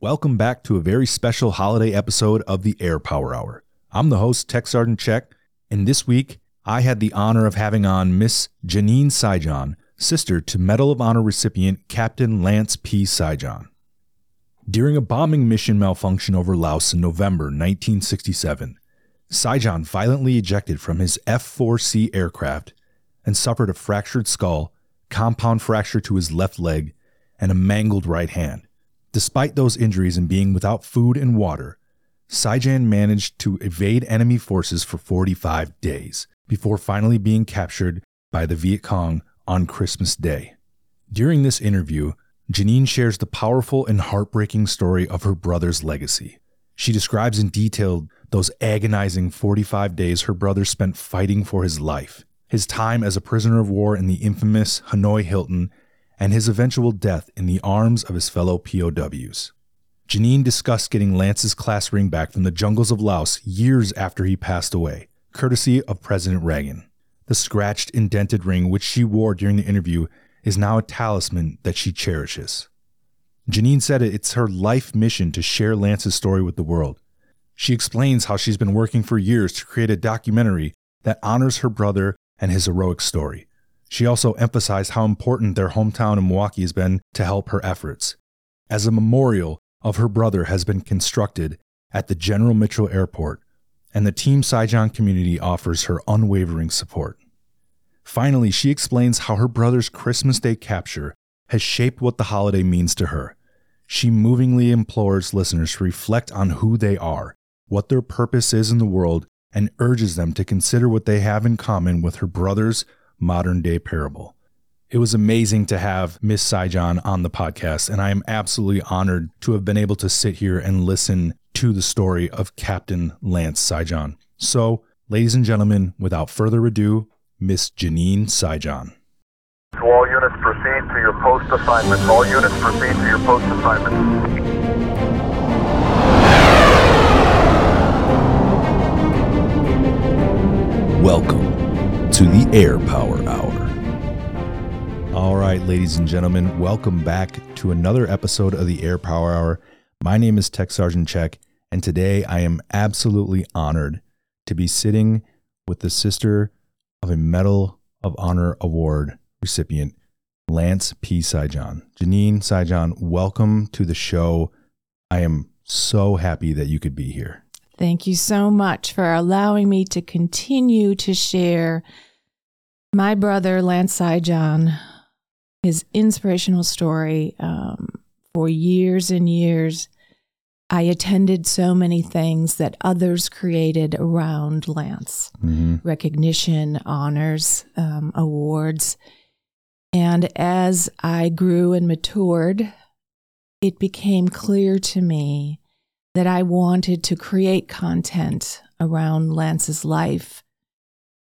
Welcome back to a very special holiday episode of the Air Power Hour. I'm the host, Tech Sergeant Check, and this week I had the honor of having on Miss Janine Sijan, sister to Medal of Honor recipient Captain Lance P. Sijan. During a bombing mission malfunction over Laos in November 1967, Sijan violently ejected from his F 4C aircraft and suffered a fractured skull, compound fracture to his left leg, and a mangled right hand. Despite those injuries and being without food and water, Sijan managed to evade enemy forces for 45 days before finally being captured by the Viet Cong on Christmas Day. During this interview, Janine shares the powerful and heartbreaking story of her brother's legacy. She describes in detail those agonizing 45 days her brother spent fighting for his life, his time as a prisoner of war in the infamous Hanoi Hilton, and his eventual death in the arms of his fellow POWs. Janine discussed getting Lance's class ring back from the jungles of Laos years after he passed away, courtesy of President Reagan. The scratched, indented ring which she wore during the interview is now a talisman that she cherishes. Janine said it's her life mission to share Lance's story with the world. She explains how she's been working for years to create a documentary that honors her brother and his heroic story. She also emphasized how important their hometown in Milwaukee has been to help her efforts. As a memorial of her brother has been constructed at the General Mitchell Airport, and the Team Sijan community offers her unwavering support. Finally, she explains how her brother's Christmas Day capture has shaped what the holiday means to her. She movingly implores listeners to reflect on who they are, what their purpose is in the world, and urges them to consider what they have in common with her brother's modern day parable. It was amazing to have Miss Sijan on the podcast, and I am absolutely honored to have been able to sit here and listen to the story of Captain Lance Sijan. So, ladies and gentlemen, without further ado, Miss Janine Sijan. To all units, proceed to your post assignments. All units, proceed to your post assignments. Welcome to the Air Power Hour. All right, ladies and gentlemen, welcome back to another episode of the Air Power Hour. My name is Tech Sergeant Check, and today I am absolutely honored to be sitting with the sister of a Medal of Honor Award recipient, Lance P. Sijan. Janine Sijan, welcome to the show. I am so happy that you could be here. Thank you so much for allowing me to continue to share my brother, Lance Sijan, his inspirational story. Um, for years and years, I attended so many things that others created around Lance recognition, honors, um, awards. And as I grew and matured, it became clear to me that I wanted to create content around Lance's life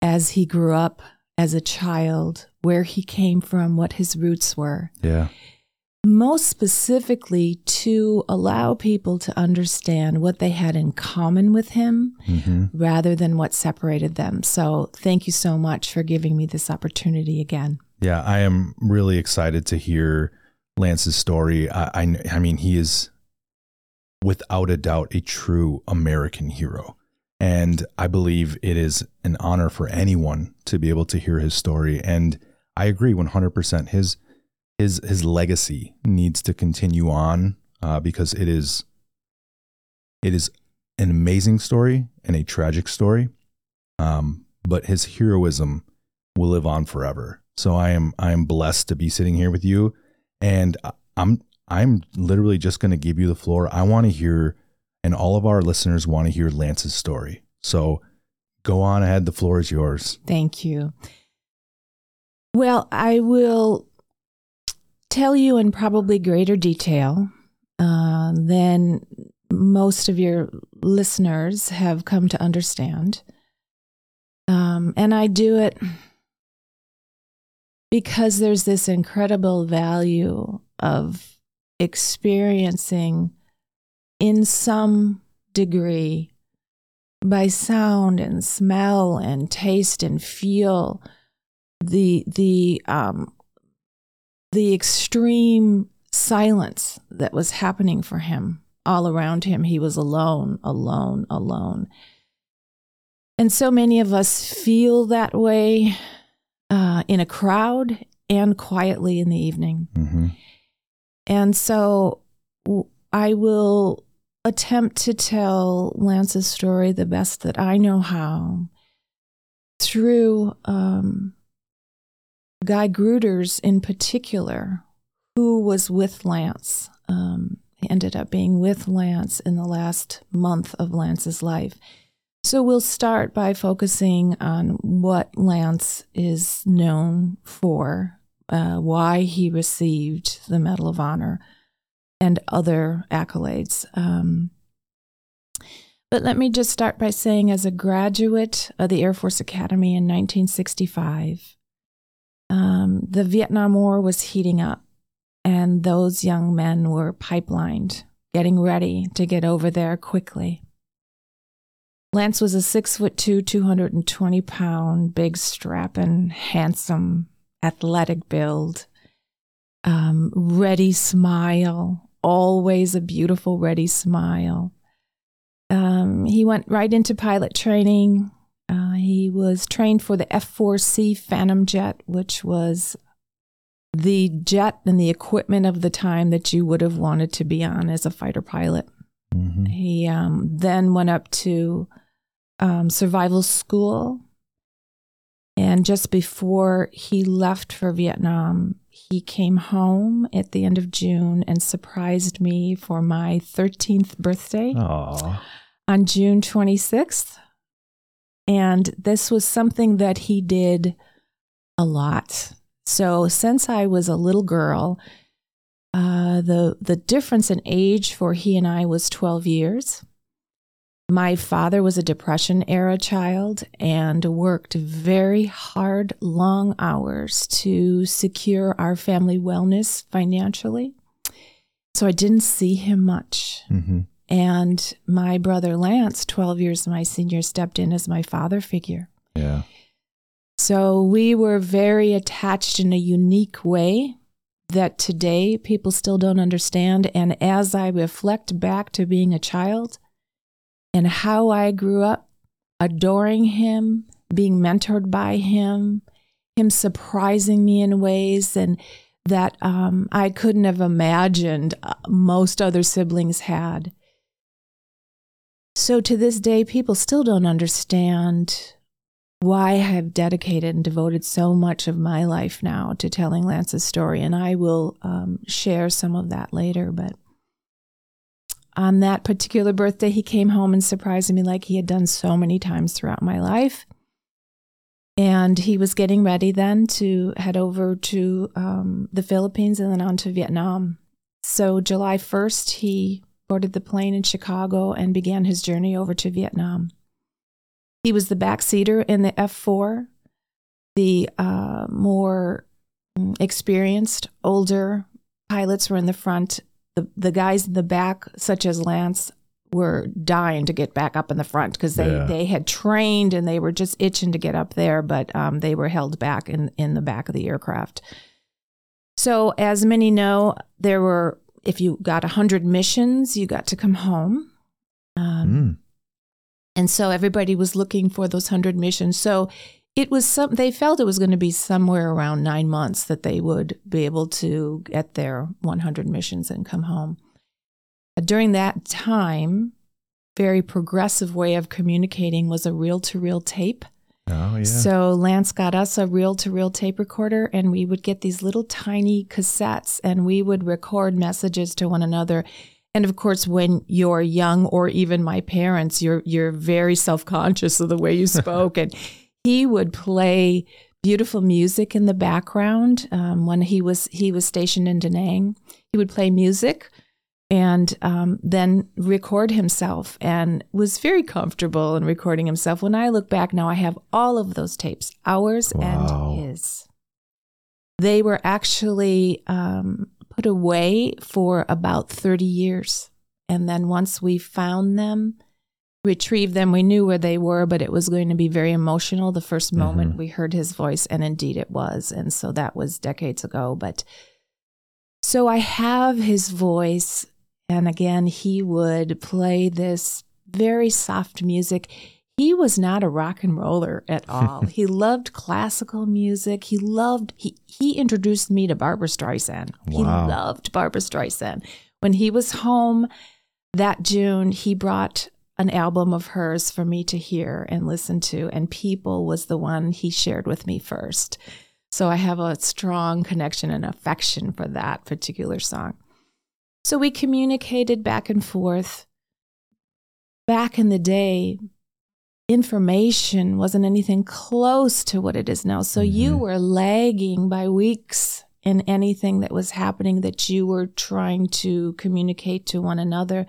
as he grew up as a child, where he came from, what his roots were. Yeah. Most specifically, to allow people to understand what they had in common with him hmm rather than what separated them. So, thank you so much for giving me this opportunity again. Yeah, I am really excited to hear Lance's story. I, I, I mean, he is without a doubt a true American hero. And I believe it is an honor for anyone to be able to hear his story. And I agree 100%. His, his, his legacy needs to continue on uh, because it is, it is an amazing story and a tragic story. Um, but his heroism will live on forever. So I am I am blessed to be sitting here with you, and I'm I'm literally just going to give you the floor. I want to hear, and all of our listeners want to hear Lance's story. So go on ahead. The floor is yours. Thank you. Well, I will tell you in probably greater detail uh, than most of your listeners have come to understand. Um, and I do it because there's this incredible value of experiencing in some degree by sound and smell and taste and feel the the um the extreme silence that was happening for him all around him. He was alone, alone, alone. And so many of us feel that way uh, in a crowd and quietly in the evening. Mm-hmm. And so I will attempt to tell Lance's story the best that I know how through um, Guy Gruters in particular, who was with Lance. Um, he ended up being with Lance in the last month of Lance's life. So we'll start by focusing on what Lance is known for, uh, why he received the Medal of Honor, and other accolades. Um, but let me just start by saying, as a graduate of the Air Force Academy in 1965, um, the Vietnam War was heating up, and those young men were pipelined, getting ready to get over there quickly. Lance was a six foot two, 220 pound, big, strapping, handsome, athletic build, um, ready smile, always a beautiful, ready smile. Um, he went right into pilot training. Uh, he was trained for the F 4C Phantom jet, which was the jet and the equipment of the time that you would have wanted to be on as a fighter pilot. Mm-hmm. He um, then went up to um, survival school. And just before he left for Vietnam, he came home at the end of June and surprised me for my 13th birthday Aww. on June 26th. And this was something that he did a lot. So since I was a little girl, uh, the the difference in age for he and I was 12 years. My father was a Depression era child and worked very hard, long hours to secure our family wellness financially. So I didn't see him much. Mm-hmm. And my brother Lance, 12 years my senior, stepped in as my father figure. Yeah. So we were very attached in a unique way that today people still don't understand. And as I reflect back to being a child, and how I grew up adoring him, being mentored by him, him surprising me in ways and that um, I couldn't have imagined uh, most other siblings had. So to this day, people still don't understand why I have dedicated and devoted so much of my life now to telling Lance's story. And I will um, share some of that later. But on that particular birthday, he came home and surprised me like he had done so many times throughout my life. And he was getting ready then to head over to um, the Philippines and then on to Vietnam. So, July 1st, he boarded the plane in Chicago and began his journey over to Vietnam. He was the backseater in the F 4. The uh, more mm, experienced, older pilots were in the front the, the guys in the back, such as Lance, were dying to get back up in the front because they, yeah. they had trained and they were just itching to get up there, but um, they were held back in, in the back of the aircraft. So, as many know, there were, if you got 100 missions, you got to come home. Um, mm. And so everybody was looking for those 100 missions. So it was some they felt it was going to be somewhere around nine months that they would be able to get their 100 missions and come home during that time very progressive way of communicating was a reel-to-reel tape Oh, yeah. So Lance got us a reel to reel tape recorder, and we would get these little tiny cassettes, and we would record messages to one another. And of course, when you're young, or even my parents, you're you're very self conscious of the way you spoke, and he would play beautiful music in the background um, when he was he was stationed in Da Nang. He would play music and um, then record himself and was very comfortable in recording himself. When I look back now, I have all of those tapes, ours wow. and his. They were actually um, put away for about 30 years. And then once we found them, retrieve them. We knew where they were, but it was going to be very emotional the first moment mm-hmm. we heard his voice, and indeed it was. And so that was decades ago. But So I have his voice, and again, he would play this very soft music. He was not a rock and roller at all. he loved classical music. He loved he he introduced me to Barbra Streisand. He loved Barbra Streisand. When he was home that June, he brought an album of hers for me to hear and listen to, and People was the one he shared with me first. So I have a strong connection and affection for that particular song. So we communicated back and forth. Back in the day, information wasn't anything close to what it is now. So you Mhm. were lagging by weeks in anything that was happening that you were trying to communicate to one another.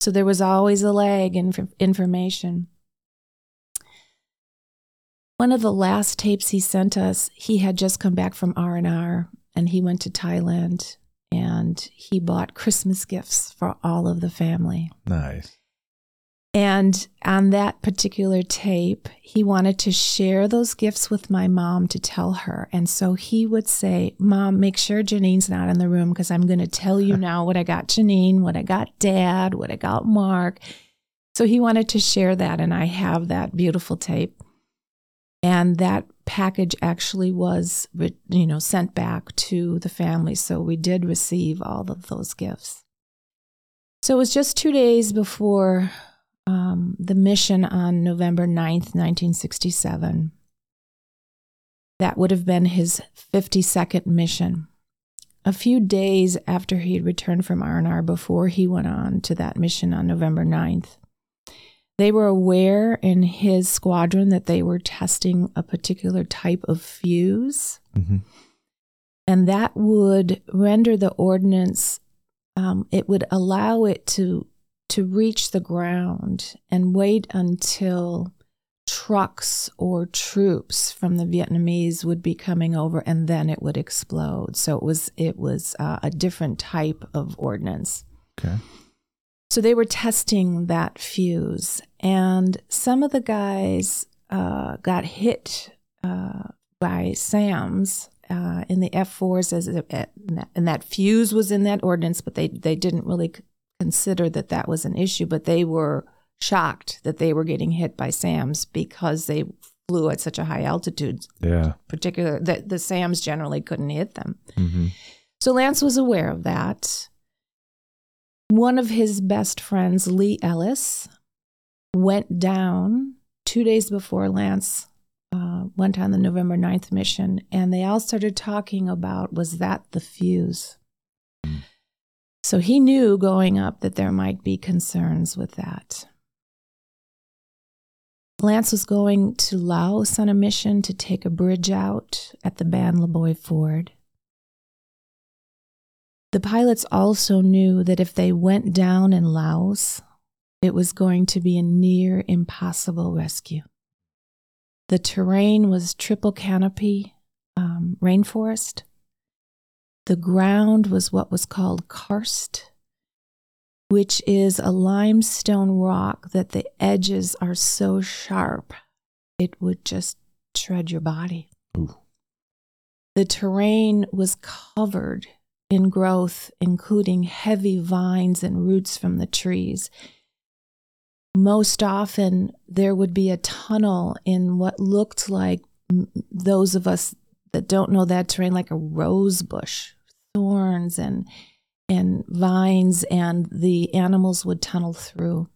So there was always a lag in information. One of the last tapes he sent us, he had just come back from R&R and he went to Thailand and he bought Christmas gifts for all of the family. Nice. And on that particular tape, he wanted to share those gifts with my mom to tell her. And so he would say, Mom, make sure Janine's not in the room because I'm going to tell you now what I got Janine, what I got Dad, what I got Mark. So he wanted to share that. And I have that beautiful tape. And that package actually was, you know, sent back to the family. So we did receive all of those gifts. So it was just two days before um, the mission on November 9th, 1967. That would have been his 52nd mission. A few days after he had returned from R&R before he went on to that mission on November 9th. They were aware in his squadron that they were testing a particular type of fuse, hmm and that would render the ordnance, um, it would allow it to to reach the ground and wait until trucks or troops from the Vietnamese would be coming over, and then it would explode. So it was it was uh, a different type of ordnance. Okay. So they were testing that fuse, and some of the guys uh, got hit uh, by SAMs uh, in the F4s, as it, and that fuse was in that ordinance, but they they didn't really consider that that was an issue. But they were shocked that they were getting hit by SAMs because they flew at such a high altitude. Yeah. Particular that the SAMs generally couldn't hit them. hmm So Lance was aware of that. One of his best friends, Lee Ellis, went down two days before Lance uh, went on the November 9th mission, and they all started talking about was that the fuse? So he knew going up that there might be concerns with that. Lance was going to Laos on a mission to take a bridge out at the Ban Laboy Ford. The pilots also knew that if they went down in Laos, it was going to be a near impossible rescue. The terrain was triple canopy um, rainforest. The ground was what was called karst, which is a limestone rock that the edges are so sharp it would just shred your body. Ooh. The terrain was covered in growth, including heavy vines and roots from the trees. Most often, there would be a tunnel in what looked like those of us that don't know that terrain, like a rose bush, thorns and and vines, and the animals would tunnel through.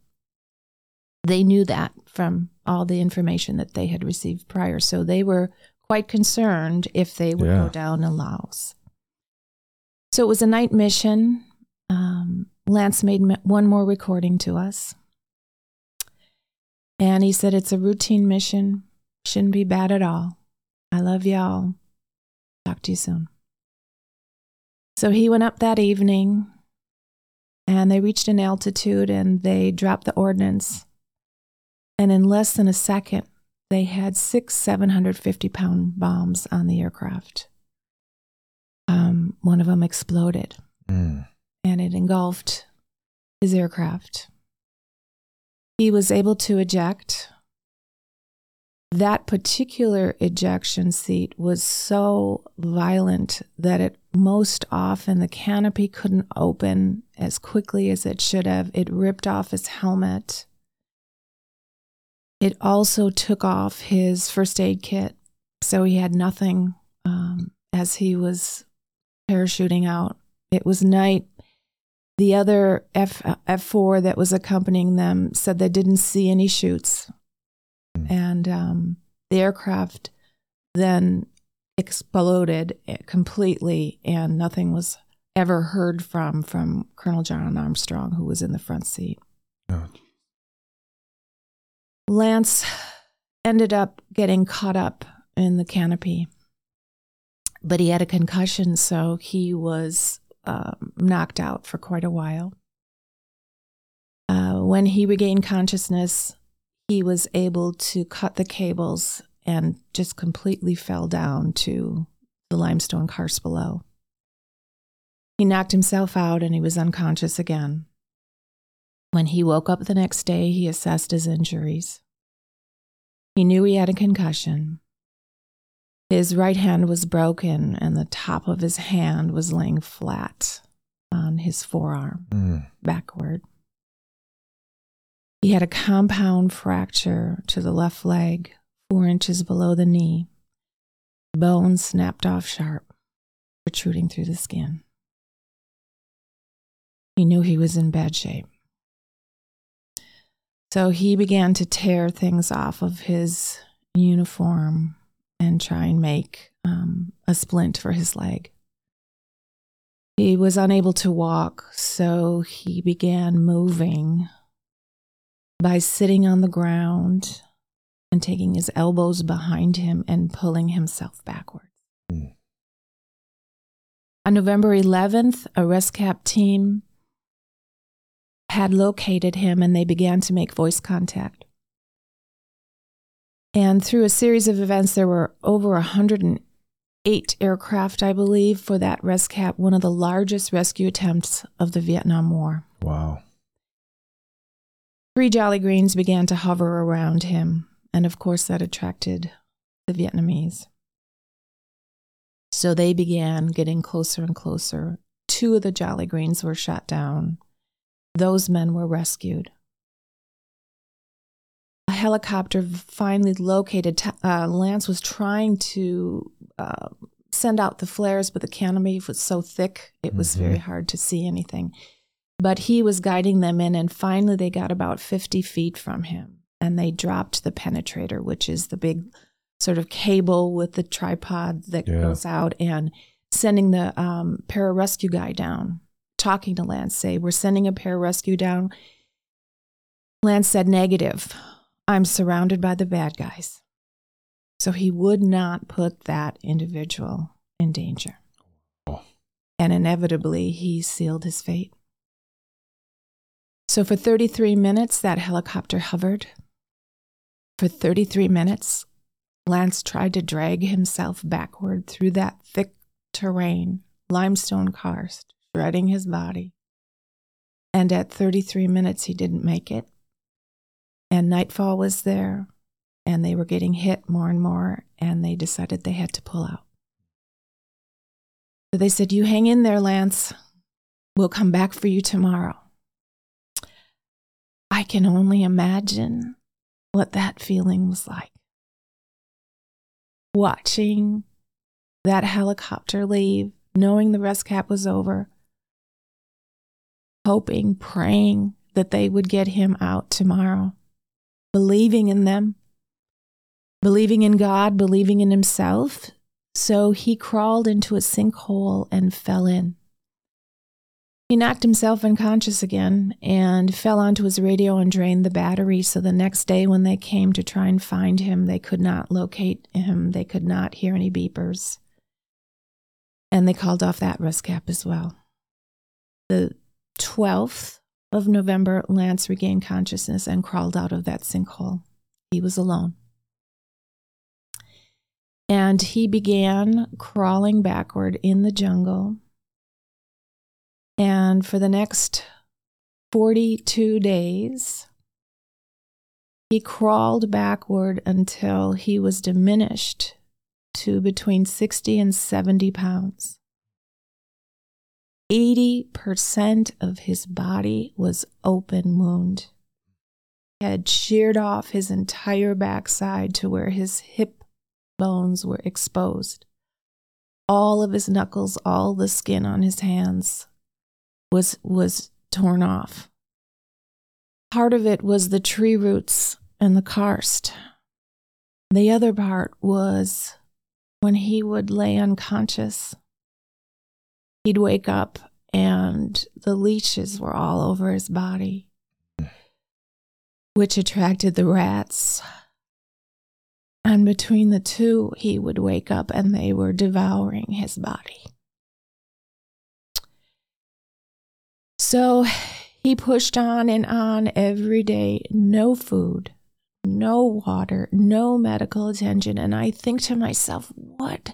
They knew that from all the information that they had received prior, so they were quite concerned if they would Yeah. go down in Laos. So it was a night mission. Um, Lance made one more recording to us. And he said, It's a routine mission. Shouldn't be bad at all. I love y'all. Talk to you soon. So he went up that evening and they reached an altitude and they dropped the ordnance. And in less than a second, they had six 750 pound bombs on the aircraft. Um, one of them exploded Mm. and it engulfed his aircraft. He was able to eject. That particular ejection seat was so violent that it most often the canopy couldn't open as quickly as it should have. It ripped off his helmet. It also took off his first aid kit, so he had nothing um, as he was parachuting out. It was night. The other F F4 that was accompanying them said they didn't see any chutes, and um, the aircraft then exploded completely, and nothing was ever heard from from Colonel John Armstrong, who was in the front seat. Oh. Lance ended up getting caught up in the canopy, but he had a concussion, so he was um, knocked out for quite a while. Uh, when he regained consciousness, he was able to cut the cables and just completely fell down to the limestone karst below. He knocked himself out and he was unconscious again. When he woke up the next day, he assessed his injuries. He knew he had a concussion. His right hand was broken, and the top of his hand was laying flat on his forearm, mm. backward. He had a compound fracture to the left leg, four inches below the knee. Bone snapped off sharp, protruding through the skin. He knew he was in bad shape. So he began to tear things off of his uniform and try and make um, a splint for his leg. He was unable to walk, so he began moving by sitting on the ground and taking his elbows behind him and pulling himself backwards. Mm. On November 11th, a ResCap team had located him and they began to make voice contact. And through a series of events, there were over 108 aircraft, I believe, for that ResCap, one of the largest rescue attempts of the Vietnam War. Wow. Three Jolly Greens began to hover around him, and of course, that attracted the Vietnamese. So they began getting closer and closer. Two of the Jolly Greens were shot down. Those men were rescued. A helicopter finally located. Uh, Lance was trying to uh, send out the flares, but the canopy was so thick, it was mm-hmm. very hard to see anything. But he was guiding them in, and finally they got about 50 feet from him and they dropped the penetrator, which is the big sort of cable with the tripod that yeah. goes out, and sending the um, pararescue guy down, talking to Lance, say, We're sending a pararescue down. Lance said, Negative. I'm surrounded by the bad guys. So he would not put that individual in danger. Oh. And inevitably, he sealed his fate. So for 33 minutes, that helicopter hovered. For 33 minutes, Lance tried to drag himself backward through that thick terrain, limestone karst, shredding his body. And at 33 minutes, he didn't make it. And nightfall was there, and they were getting hit more and more, and they decided they had to pull out. So they said, You hang in there, Lance. We'll come back for you tomorrow. I can only imagine what that feeling was like. Watching that helicopter leave, knowing the ResCap was over, hoping, praying that they would get him out tomorrow, believing in them, believing in God, believing in himself. So he crawled into a sinkhole and fell in. He knocked himself unconscious again and fell onto his radio and drained the battery. So the next day, when they came to try and find him, they could not locate him. They could not hear any beepers. And they called off that ResCap as well. The 12th of November, Lance regained consciousness and crawled out of that sinkhole. He was alone. And he began crawling backward in the jungle and for the next 42 days, he crawled backward until he was diminished to between 60 and 70 pounds. 80% of his body was open wound. He had sheared off his entire backside to where his hip bones were exposed. All of his knuckles, all the skin on his hands was was torn off. Part of it was the tree roots and the karst. The other part was when he would lay unconscious he'd wake up and the leeches were all over his body, which attracted the rats. And between the two, he would wake up and they were devouring his body. So he pushed on and on every day, no food, no water, no medical attention. And I think to myself, what?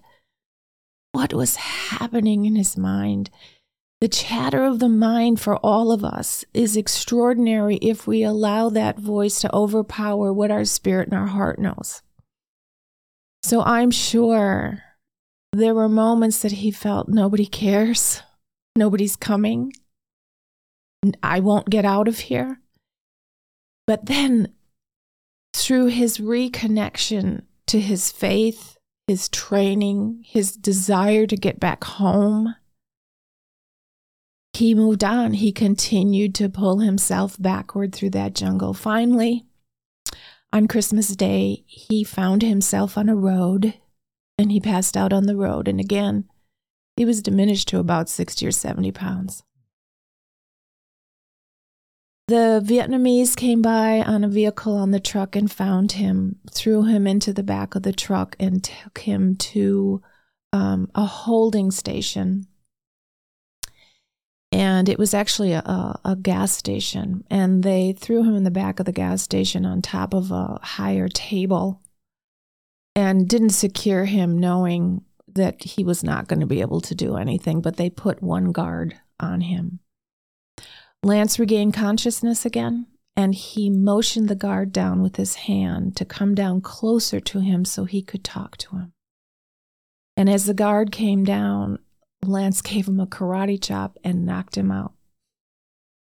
what was happening in his mind. The chatter of the mind for all of us is extraordinary if we allow that voice to overpower what our spirit and our heart knows. So I'm sure there were moments that he felt nobody cares, nobody's coming, I won't get out of here. But then, through his reconnection to his faith his training, his desire to get back home. He moved on. He continued to pull himself backward through that jungle. Finally, on Christmas Day, he found himself on a road and he passed out on the road. And again, he was diminished to about 60 or 70 pounds. The Vietnamese came by on a vehicle on the truck and found him, threw him into the back of the truck, and took him to um, a holding station. And it was actually a, a, a, gas station. And they threw him in the back of the gas station on top of a higher table and didn't secure him, knowing that he was not going to be able to do anything. But they put one guard on him. Lance regained consciousness again, and he motioned the guard down with his hand to come down closer to him so he could talk to him. And as the guard came down, Lance gave him a karate chop and knocked him out.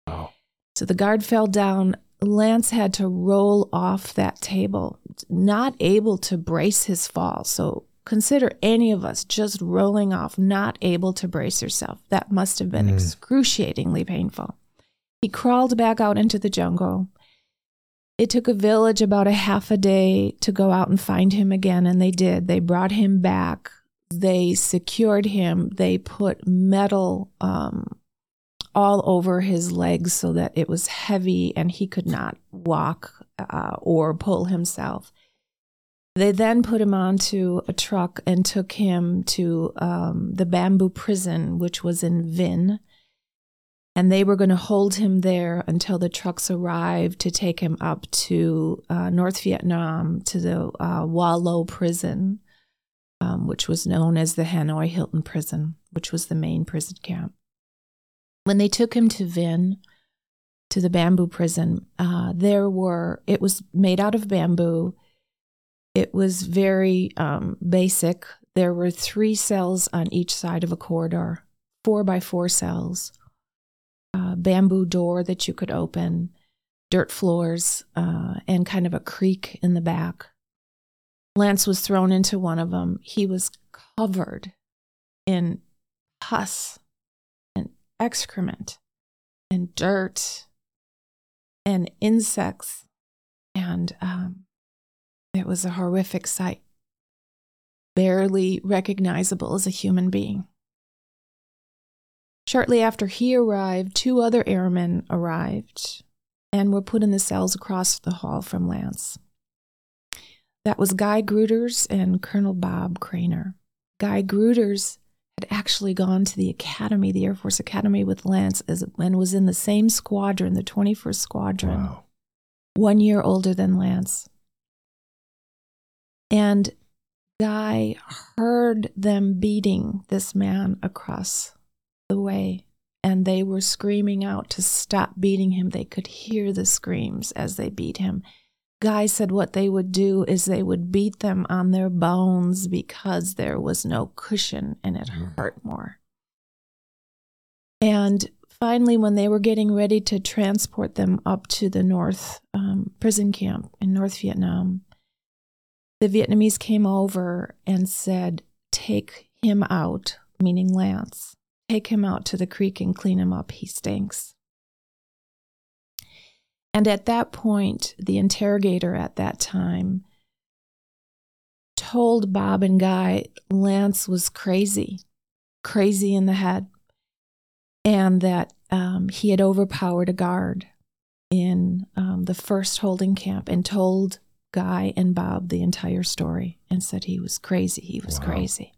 Oh. So the guard fell down. Lance had to roll off that table, not able to brace his fall. So consider any of us just rolling off, not able to brace yourself. That must have been mm. excruciatingly painful. He crawled back out into the jungle. It took a village about a half a day to go out and find him again, and they did. They brought him back. They secured him. They put metal um, all over his legs so that it was heavy and he could not walk uh, or pull himself. They then put him onto a truck and took him to um, the bamboo prison, which was in Vinh and they were going to hold him there until the trucks arrived to take him up to uh, North Vietnam to the uh, Hoa Lo prison, um, which was known as the Hanoi Hilton prison, which was the main prison camp. When they took him to Vinh, to the bamboo prison, uh, there were, it was made out of bamboo. It was very um, basic. There were three cells on each side of a corridor, four by four cells bamboo door that you could open, dirt floors, uh, and kind of a creek in the back. Lance was thrown into one of them. He was covered in pus and excrement and dirt and insects. And um, it was a horrific sight, barely recognizable as a human being. Shortly after he arrived, two other airmen arrived and were put in the cells across the hall from Lance. That was Guy Gruters and Colonel Bob Craner. Guy Gruters had actually gone to the academy, the Air Force Academy with Lance, as, and was in the same squadron, the 21st Squadron, wow. one year older than Lance. And Guy heard them beating this man across the way and they were screaming out to stop beating him. They could hear the screams as they beat him. Guy said what they would do is they would beat them on their bones because there was no cushion and it mm. hurt more. And finally, when they were getting ready to transport them up to the North um, prison camp in North Vietnam, the Vietnamese came over and said, Take him out, meaning Lance. Take him out to the creek and clean him up. He stinks. And at that point, the interrogator at that time told Bob and Guy Lance was crazy, crazy in the head, and that um, he had overpowered a guard in um, the first holding camp and told Guy and Bob the entire story and said he was crazy. He was wow. crazy.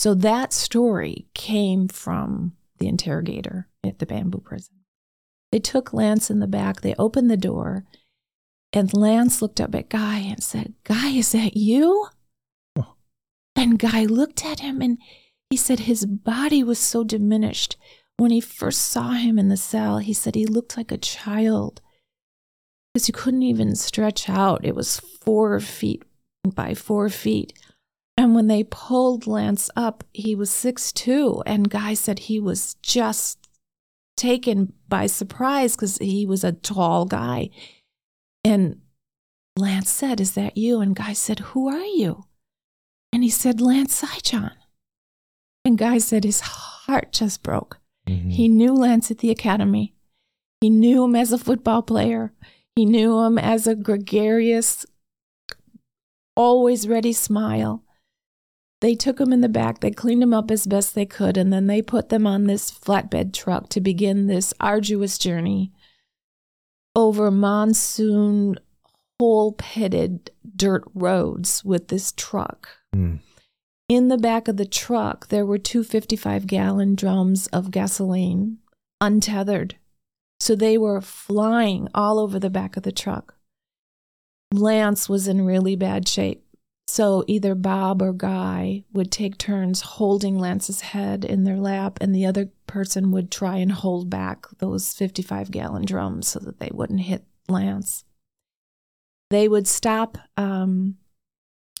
So that story came from the interrogator at the bamboo prison. They took Lance in the back, they opened the door, and Lance looked up at Guy and said, Guy, is that you? Oh. And Guy looked at him and he said his body was so diminished. When he first saw him in the cell, he said he looked like a child because he couldn't even stretch out. It was four feet by four feet. And when they pulled Lance up, he was six two, and Guy said he was just taken by surprise because he was a tall guy. And Lance said, Is that you? And Guy said, Who are you? And he said, Lance Sijan. And Guy said his heart just broke. Mm-hmm. He knew Lance at the academy. He knew him as a football player. He knew him as a gregarious, always ready smile. They took him in the back, they cleaned him up as best they could, and then they put them on this flatbed truck to begin this arduous journey over monsoon, hole pitted dirt roads with this truck. Mm. In the back of the truck, there were two 55 gallon drums of gasoline, untethered. So they were flying all over the back of the truck. Lance was in really bad shape. So either Bob or Guy would take turns holding Lance's head in their lap, and the other person would try and hold back those 55 gallon drums so that they wouldn't hit Lance. They would stop, um,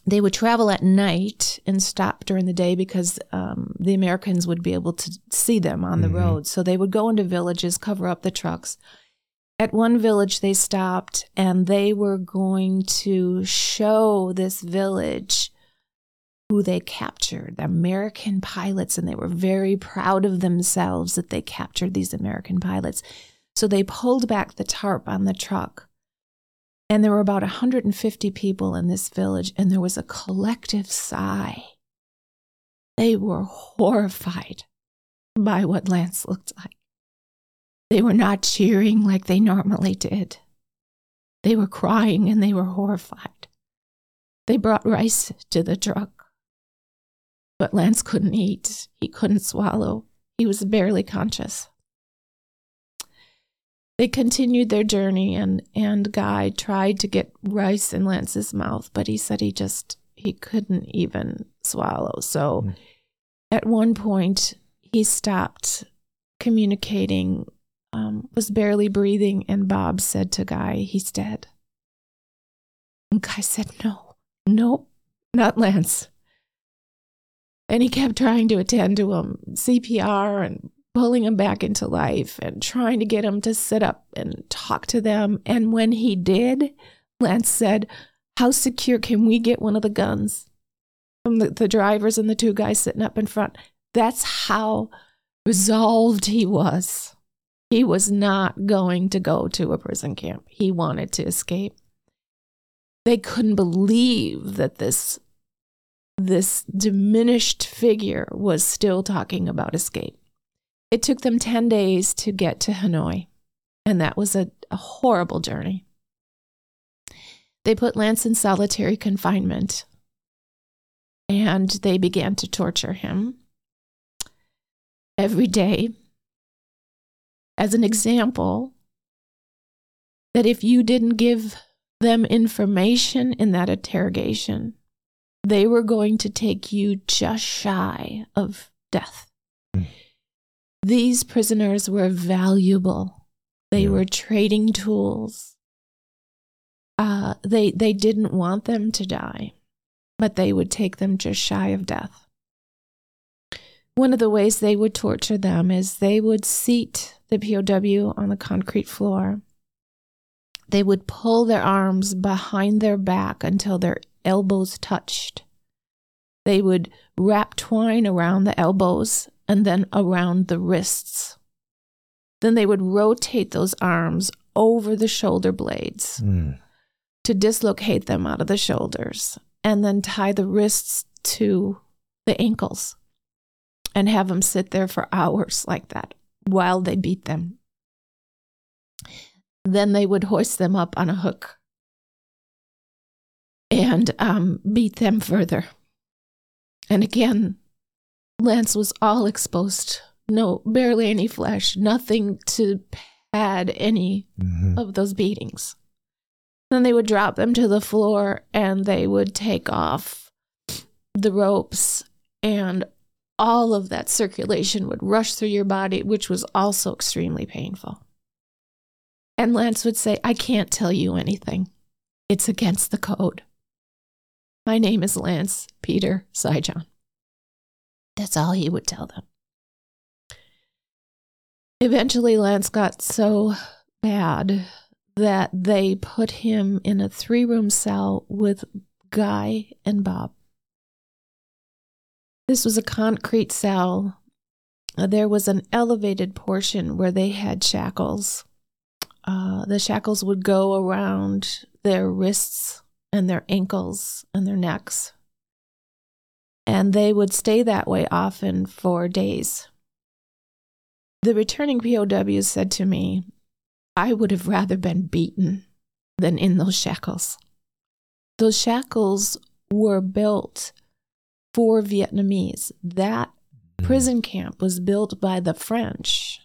they would travel at night and stop during the day because um, the Americans would be able to see them on the mm-hmm. road. So they would go into villages, cover up the trucks, at one village they stopped and they were going to show this village who they captured the american pilots and they were very proud of themselves that they captured these american pilots. So they pulled back the tarp on the truck and there were about 150 people in this village and there was a collective sigh. They were horrified by what lance looked like they were not cheering like they normally did. They were crying and they were horrified. They brought rice to the truck. But Lance couldn't eat. He couldn't swallow. He was barely conscious. They continued their journey and, and Guy tried to get rice in Lance's mouth, but he said he just he couldn't even swallow. So mm. at one point he stopped communicating um, was barely breathing, and Bob said to Guy, He's dead. And Guy said, No, nope, not Lance. And he kept trying to attend to him, CPR and pulling him back into life and trying to get him to sit up and talk to them. And when he did, Lance said, How secure can we get one of the guns from the, the drivers and the two guys sitting up in front? That's how resolved he was. He was not going to go to a prison camp. He wanted to escape. They couldn't believe that this this diminished figure was still talking about escape. It took them 10 days to get to Hanoi, and that was a, a horrible journey. They put Lance in solitary confinement and they began to torture him every day as an example that if you didn't give them information in that interrogation, they were going to take you just shy of death. Mm. These prisoners were valuable. They yeah. were trading tools. Uh, they they didn't want them to die, but they would take them just shy of death. One of the ways they would torture them is they would seat the POW on the concrete floor. They would pull their arms behind their back until their elbows touched. They would wrap twine around the elbows and then around the wrists. Then they would rotate those arms over the shoulder blades Mm. to dislocate them out of the shoulders and then tie the wrists to the ankles and have them sit there for hours like that while they beat them. Then they would hoist them up on a hook and um, beat them further. And again, Lance was all exposed. No, barely any flesh, nothing to pad any Mhm. of those beatings. Then they would drop them to the floor and they would take off the ropes, and all of that circulation would rush through your body, which was also extremely painful. And Lance would say, I can't tell you anything. It's against the code. My name is Lance Peter Sijan. That's all he would tell them. Eventually, Lance got so bad that they put him in a three room cell with Guy and Bob. This was a concrete cell. Uh, There was an elevated portion where they had shackles. Uh, the shackles would go around their wrists and their ankles and their necks. And they would stay that way often for days. The returning POWs said to me, I would have rather been beaten than in those shackles. Those shackles were built for Vietnamese. That mm. prison camp was built by the French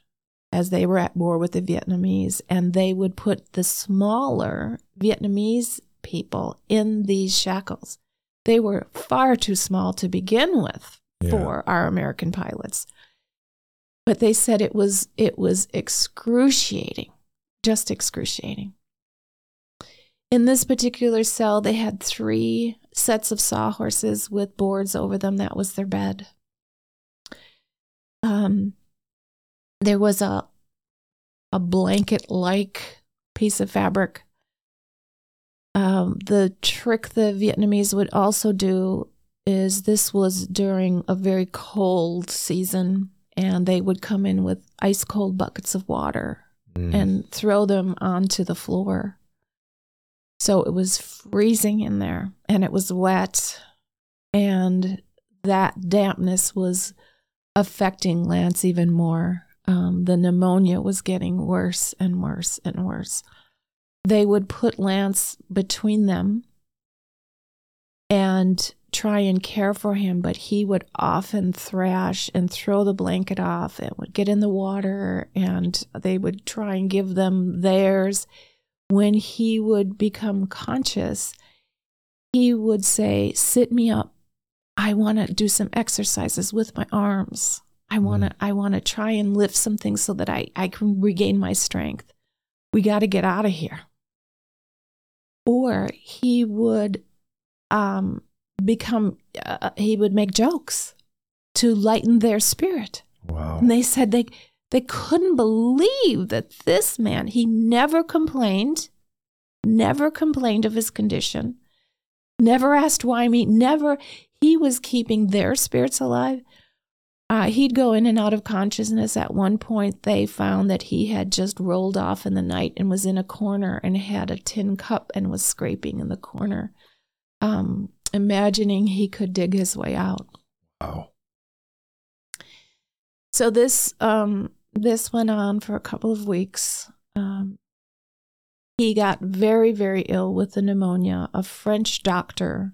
as they were at war with the Vietnamese, and they would put the smaller Vietnamese people in these shackles. They were far too small to begin with Yeah. for our American pilots. But they said it was it was excruciating, just excruciating. In this particular cell, they had three sets of sawhorses with boards over them. That was their bed. Um, there was a a blanket like piece of fabric. Um, the trick the Vietnamese would also do is this was during a very cold season, and they would come in with ice cold buckets of water Mm. and throw them onto the floor. So it was freezing in there and it was wet, and that dampness was affecting Lance even more. Um, the pneumonia was getting worse and worse and worse. They would put Lance between them and try and care for him, but he would often thrash and throw the blanket off and would get in the water and they would try and give them theirs. When he would become conscious, he would say, Sit me up. I want to do some exercises with my arms. I want to I want to try and lift some things so that I, I can regain my strength. We got to get out of here. Or he would um, become, uh, he would make jokes to lighten their spirit. Wow. And they said they they couldn't believe that this man, he never complained, never complained of his condition, never asked why me, never he was keeping their spirits alive. Uh, he'd go in and out of consciousness. At one point, they found that he had just rolled off in the night and was in a corner and had a tin cup and was scraping in the corner, um, imagining he could dig his way out. Wow. So this um this went on for a couple of weeks. Um, he got very very ill with the pneumonia. A French doctor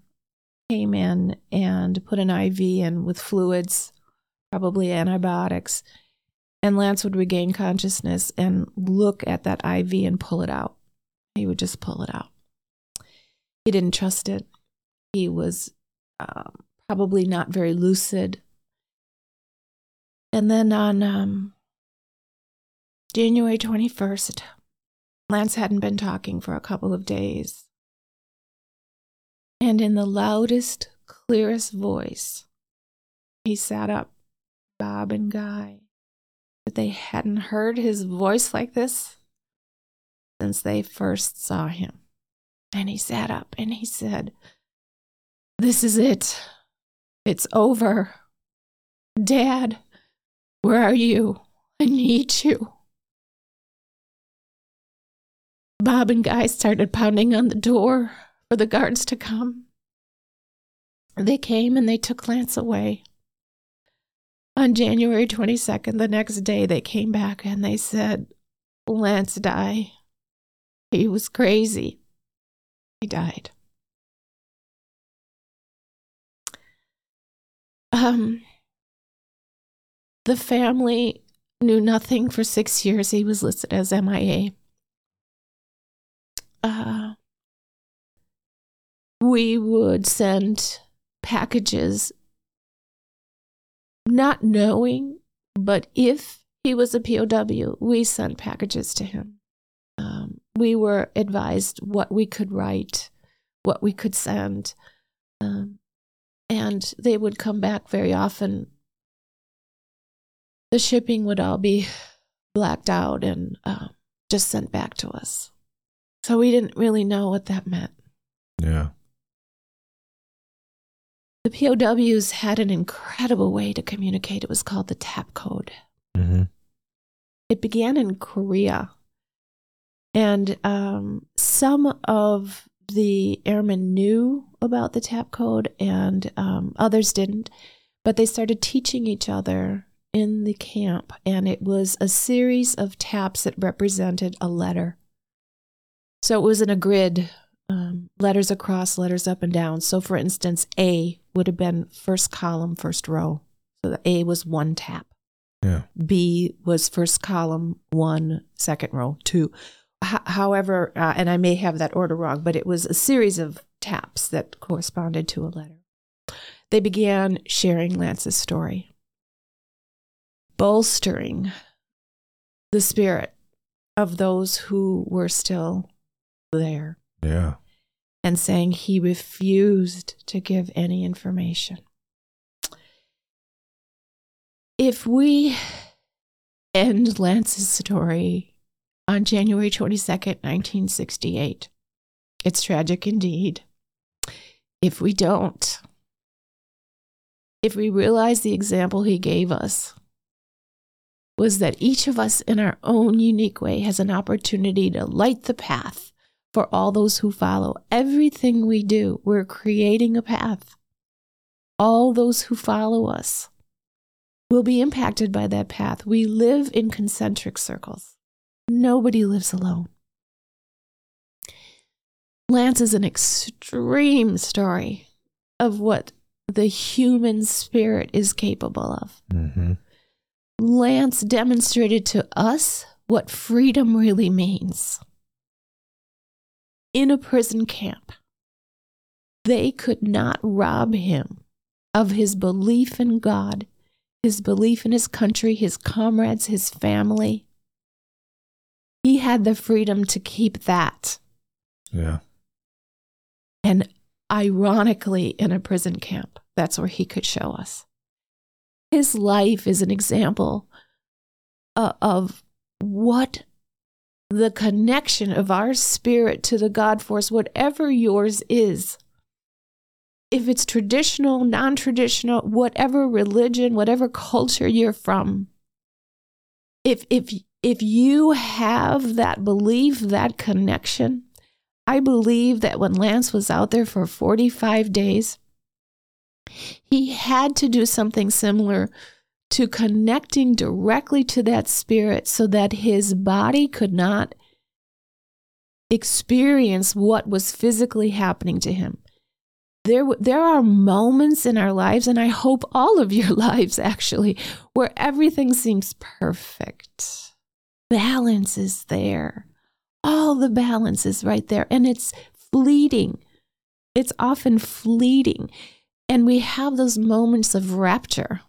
came in and put an IV in with fluids, probably antibiotics, and Lance would regain consciousness and look at that IV and pull it out. He would just pull it out. He didn't trust it. He was um, probably not very lucid. And then on um, January 21st, Lance hadn't been talking for a couple of days. And in the loudest, clearest voice, he sat up Bob and Guy that they hadn't heard his voice like this since they first saw him. And he sat up and he said, This is it. It's over. Dad, where are you? I need you. Bob and Guy started pounding on the door for the guards to come. They came and they took Lance away. On January 22nd, the next day, they came back and they said, Lance died. He was crazy. He died. Um, the family knew nothing for six years. He was listed as MIA. Uh, we would send packages not knowing, but if he was a POW, we sent packages to him. Um, we were advised what we could write, what we could send. Um, and they would come back very often. The shipping would all be blacked out and uh, just sent back to us. So we didn't really know what that meant. Yeah. The POWs had an incredible way to communicate. It was called the tap code. Mm-hmm. It began in Korea. And um, some of the airmen knew about the tap code and um, others didn't. But they started teaching each other in the camp. And it was a series of taps that represented a letter. So it was in a grid, um, letters across, letters up and down. So, for instance, A would have been first column, first row. So the A was one tap. Yeah. B was first column, one, second row, two. H- however, uh, and I may have that order wrong, but it was a series of taps that corresponded to a letter. They began sharing Lance's story, bolstering the spirit of those who were still there Yeah. and saying he refused to give any information. If we end Lance's story on January 22nd, 1968, it's tragic indeed. If we don't, if we realize the example he gave us was that each of us in our own unique way has an opportunity to light the path for all those who follow. Everything we do, we're creating a path. All those who follow us will be impacted by that path. We live in concentric circles. Nobody lives alone. Lance is an extreme story of what the human spirit is capable of. Mm-hmm. Lance demonstrated to us what freedom really means. In a prison camp, they could not rob him of his belief in God, his belief in his country, his comrades, his family. He had the freedom to keep that. Yeah. And ironically, in a prison camp, that's where he could show us. His life is an example uh, of what the connection of our spirit to the God force, whatever yours is, if it's traditional, non traditional, whatever religion, whatever culture you're from, if, if, if you have that belief, that connection, I believe that when Lance was out there for 45 days, he had to do something similar to connecting directly to that spirit so that his body could not experience what was physically happening to him. There, there are moments in our lives, and I hope all of your lives actually, where everything seems perfect. Balance is there. All the balance is right there, and it's fleeting. It's often fleeting. And we have those moments of rapture.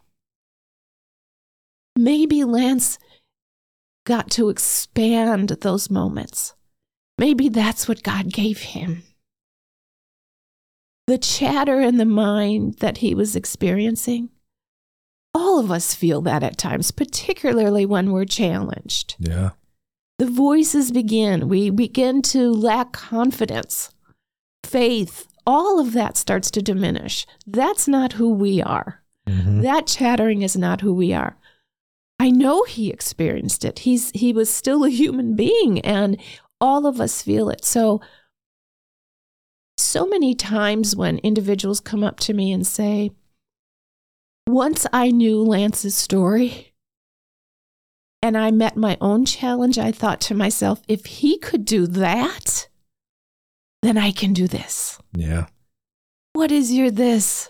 Maybe Lance got to expand those moments. Maybe that's what God gave him. The chatter in the mind that he was experiencing all of us feel that at times, particularly when we're challenged. Yeah. The voices begin. We begin to lack confidence, faith. All of that starts to diminish. That's not who we are. Mhm. That chattering is not who we are. I know he experienced it. He's he was still a human being and all of us feel it. So so many times when individuals come up to me and say, "Once I knew Lance's story and I met my own challenge, I thought to myself, if he could do that, then I can do this." Yeah. What is your this?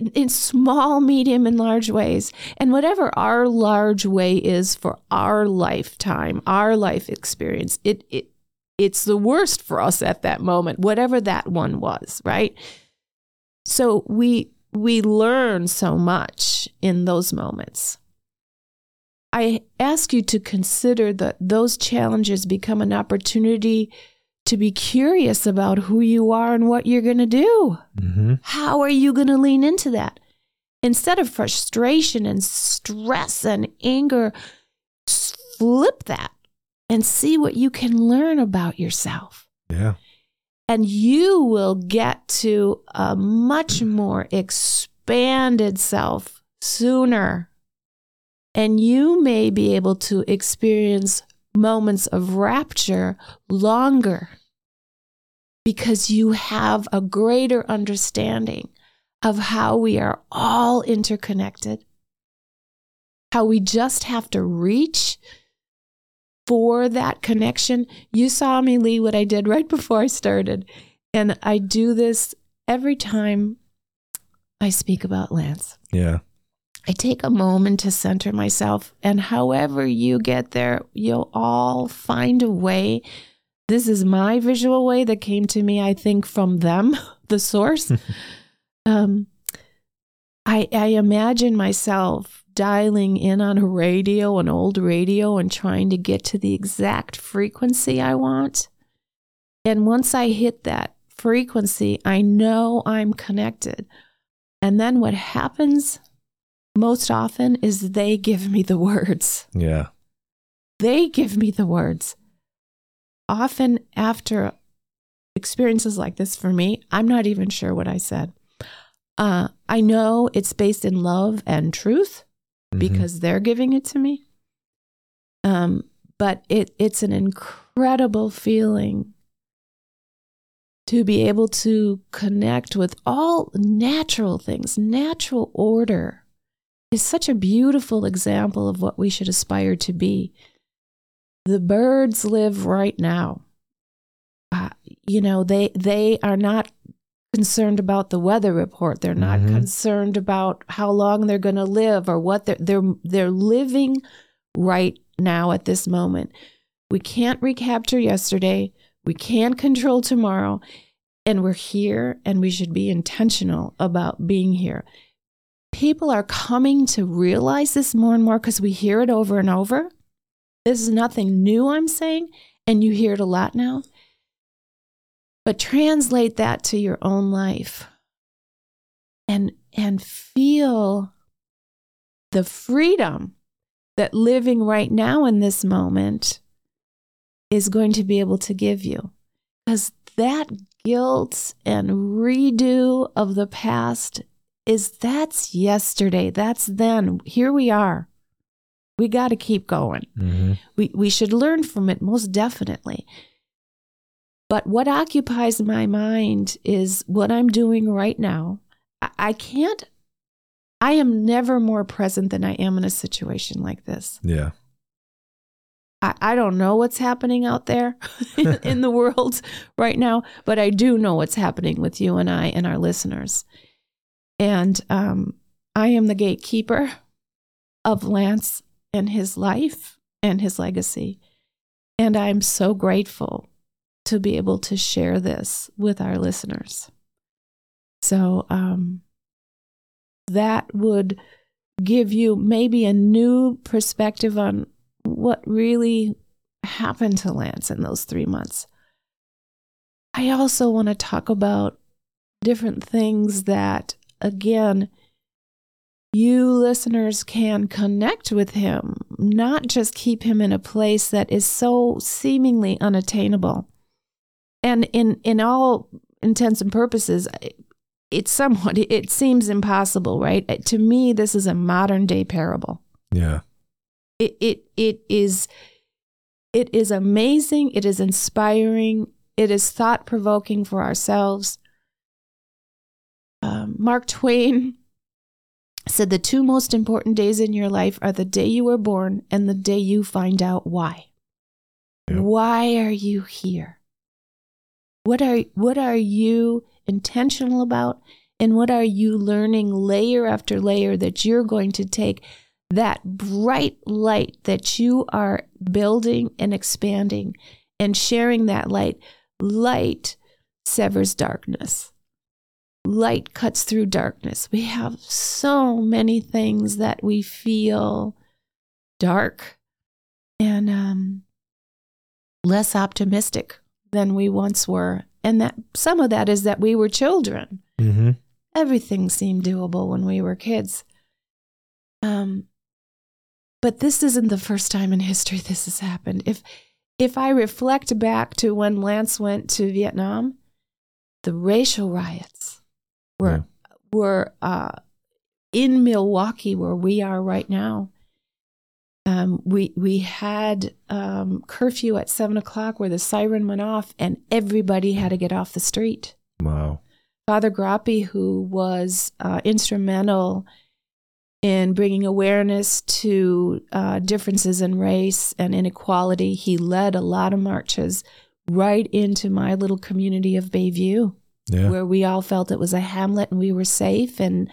In, in small, medium, and large ways. And whatever our large way is for our lifetime, our life experience, it, it it's the worst for us at that moment, whatever that one was, right? So we we learn so much in those moments. I ask you to consider that those challenges become an opportunity to be curious about who you are and what you're going to do. Mm-hmm. How are you going to lean into that? Instead of frustration and stress and anger, flip that and see what you can learn about yourself. Yeah. And you will get to a much more expanded self sooner. And you may be able to experience moments of rapture longer because you have a greater understanding of how we are all interconnected, how we just have to reach for that connection. You saw me, Lee, what I did right before I started. And I do this every time I speak about Lance. Yeah. I take a moment to center myself, and however you get there, you'll all find a way. This is my visual way that came to me, I think, from them, the source. um, I, I imagine myself dialing in on a radio, an old radio, and trying to get to the exact frequency I want. And once I hit that frequency, I know I'm connected. And then what happens most often is they give me the words. Yeah. They give me the words. Often after experiences like this for me, I'm not even sure what I said. Uh, I know it's based in love and truth Mhm. because they're giving it to me. Um, but it it's an incredible feeling to be able to connect with all natural things, natural order is such a beautiful example of what we should aspire to be. The birds live right now. Uh, you know, they they are not concerned about the weather report. They're not Mhm. concerned about how long they're going to live or what they're they're they're living right now at this moment. We can't recapture yesterday. We can't control tomorrow. And we're here and we should be intentional about being here. People are coming to realize this more and more because we hear it over and over. This is nothing new, I'm saying, and you hear it a lot now. But translate that to your own life and and feel the freedom that living right now in this moment is going to be able to give you. Because that guilt and redo of the past is that's yesterday. That's then. Here we are. We got to keep going. Mhm. We, we should learn from it most definitely. But what occupies my mind is what I'm doing right now. I, I can't, I am never more present than I am in a situation like this. Yeah. I, I don't know what's happening out there in, in the world right now, but I do know what's happening with you and I and our listeners. And um, I am the gatekeeper of Lance and his life and his legacy. And I'm so grateful to be able to share this with our listeners. So um, that would give you maybe a new perspective on what really happened to Lance in those three months. I also want to talk about different things that, again, you listeners can connect with him, not just keep him in a place that is so seemingly unattainable. And in, in all intents and purposes, it's somewhat, it seems impossible, right? Uh, to me, this is a modern day parable. Yeah. It, it, it is, it is amazing. It is inspiring. It is thought provoking for ourselves. Um, Mark Twain said the two most important days in your life are the day you were born and the day you find out why. Yep. Why are you here? What are what are you intentional about and what are you learning layer after layer that you're going to take that bright light that you are building and expanding and sharing that light light severs darkness light cuts through darkness. We have so many things that we feel dark and um, less optimistic than we once were. And that some of that is that we were children. Mm-hmm. Everything seemed doable when we were kids. Um, but this isn't the first time in history this has happened. If if I reflect back to when Lance went to Vietnam, the racial riots, were yeah. were uh, in Milwaukee, where we are right now. Um, we we had um, curfew at seven o'clock, where the siren went off, and everybody had to get off the street. Wow. Father Groppi, who was uh, instrumental in bringing awareness to uh, differences in race and inequality, he led a lot of marches right into my little community of Bayview yeah. where we all felt it was a hamlet and we were safe. And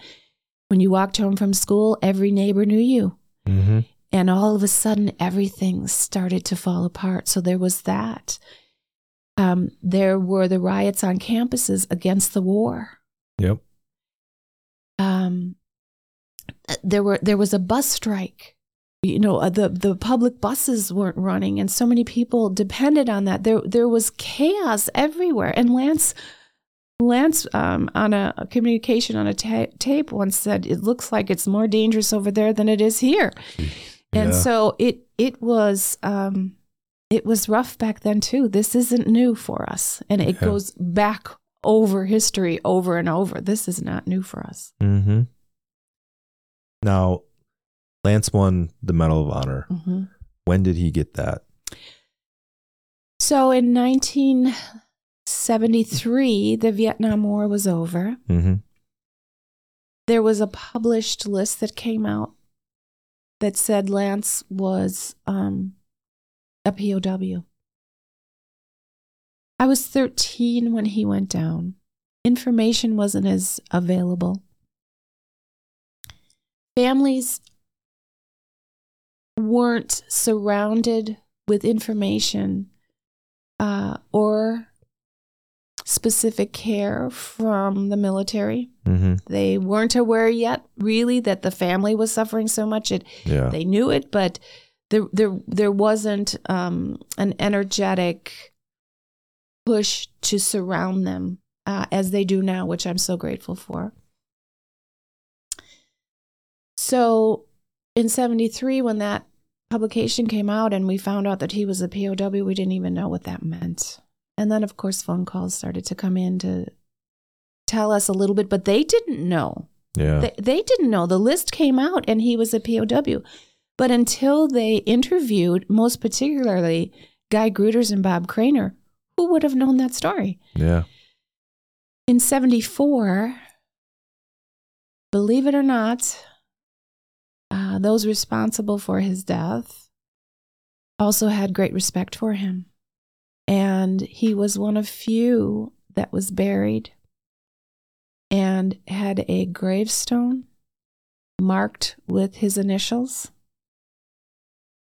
when you walked home from school, every neighbor knew you. Mm-hmm. And all of a sudden, everything started to fall apart. So there was that. Um, there were the riots on campuses against the war. Yep. Um, there were there was a bus strike. You know, uh, the the public buses weren't running, and so many people depended on that. There there was chaos everywhere. And Lance Lance, um, on a, a, communication on a ta- tape, once said, "It looks like it's more dangerous over there than it is here," yeah. and so it it was um, it was rough back then too. This isn't new for us, and it yeah. goes back over history over and over. This is not new for us. Mm-hmm. Now, Lance won the Medal of Honor. Mm-hmm. When did he get that? So in 19- 73, the Vietnam War was over. Mm-hmm. There was a published list that came out that said Lance was um, a POW. I was 13 when he went down. Information wasn't as available. Families weren't surrounded with information uh, or specific care from the military. Mm-hmm. They weren't aware yet, really, that the family was suffering so much. It, yeah. they knew it, but there, there, there wasn't um, an energetic push to surround them uh, as they do now, which I'm so grateful for. So, in '73, when that publication came out and we found out that he was a POW, we didn't even know what that meant. And then, of course, phone calls started to come in to tell us a little bit, but they didn't know. Yeah. They, they didn't know. The list came out and he was a POW. But until they interviewed, most particularly Guy Gruters and Bob Craner, who would have known that story? Yeah. In 74, believe it or not, uh, those responsible for his death also had great respect for him. And he was one of few that was buried and had a gravestone marked with his initials.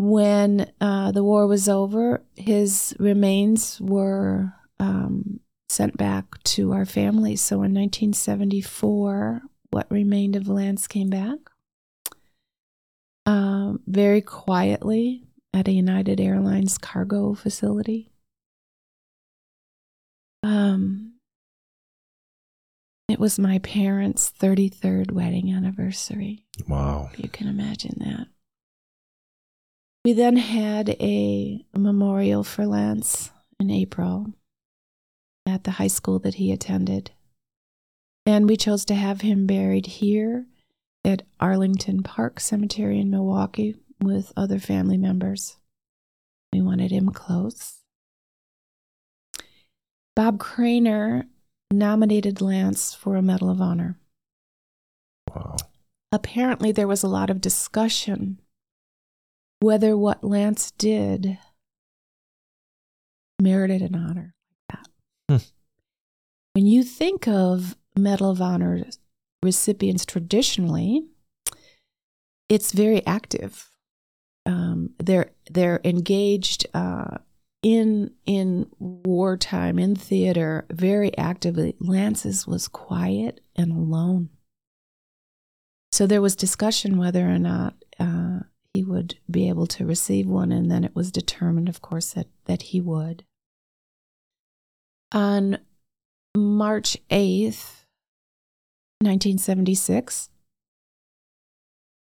When uh, the war was over, his remains were um, sent back to our family. So in 1974, what remained of Lance came back. Um, very quietly at a United Airlines cargo facility. Um, It was my parents' 33rd wedding anniversary. Wow. You can imagine that. We then had a memorial for Lance in April at the high school that he attended. And we chose to have him buried here at Arlington Park Cemetery in Milwaukee with other family members. We wanted him close. Bob Craner nominated Lance for a Medal of Honor. Wow. Apparently, there was a lot of discussion whether what Lance did merited an honor like that. Hmm. When you think of Medal of Honor recipients traditionally, it's very active. Um, they're they're engaged uh, in in wartime in theater very actively. Lance's was quiet and alone. So there was discussion whether or not uh, he would be able to receive one, and then it was determined, of course, that that he would. On March eighth, nineteen seventy six,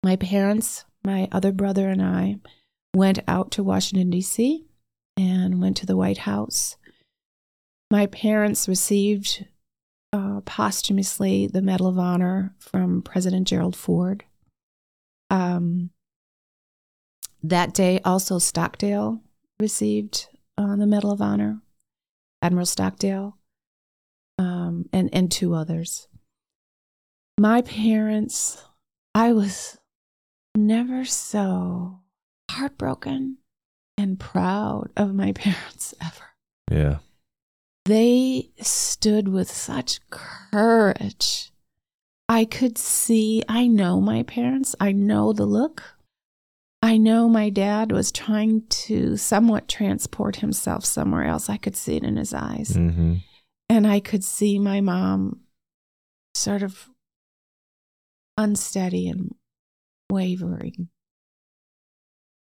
my parents, my other brother, and I went out to Washington D.C. and went to the White House. My parents received uh, posthumously the Medal of Honor from President Gerald Ford. Um, that day, also Stockdale received uh, the Medal of Honor, Admiral Stockdale, um, and and two others. My parents, I was never so heartbroken and proud of my parents ever. Yeah. They stood with such courage. I could see, I know my parents, I know the look. I know my dad was trying to somewhat transport himself somewhere else. I could see it in his eyes. Mm-hmm. And I could see my mom sort of unsteady and wavering.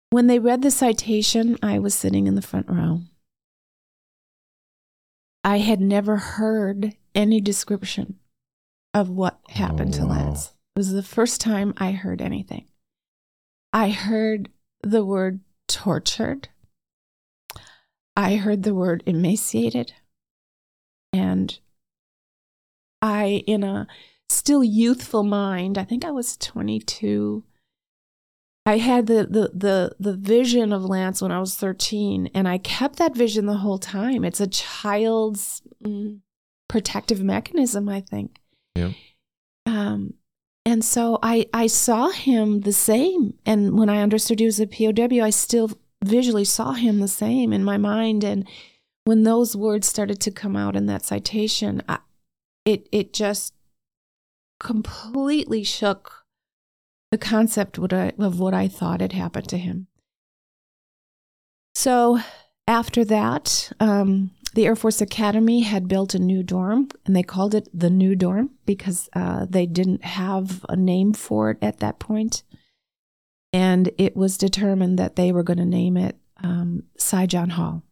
When they read the citation, I was sitting in the front row. I had never heard any description of what happened Oh, to wow. Lance. It was the first time I heard anything. I heard the word tortured. I heard the word emaciated. And I, in a still youthful mind, I think I was 22. I had the, the the the vision of Lance when I was 13, and I kept that vision the whole time. It's a child's mm, protective mechanism, I think. Yep. Um, and so I I saw him the same, and when I understood he was a POW, I still visually saw him the same in my mind. And when those words started to come out in that citation, I, it it just completely shook the concept of what I thought had happened to him. So after that, um, the Air Force Academy had built a new dorm, and they called it the New Dorm because uh, they didn't have a name for it at that point. And it was determined that they were going to name it um, Sijan Hall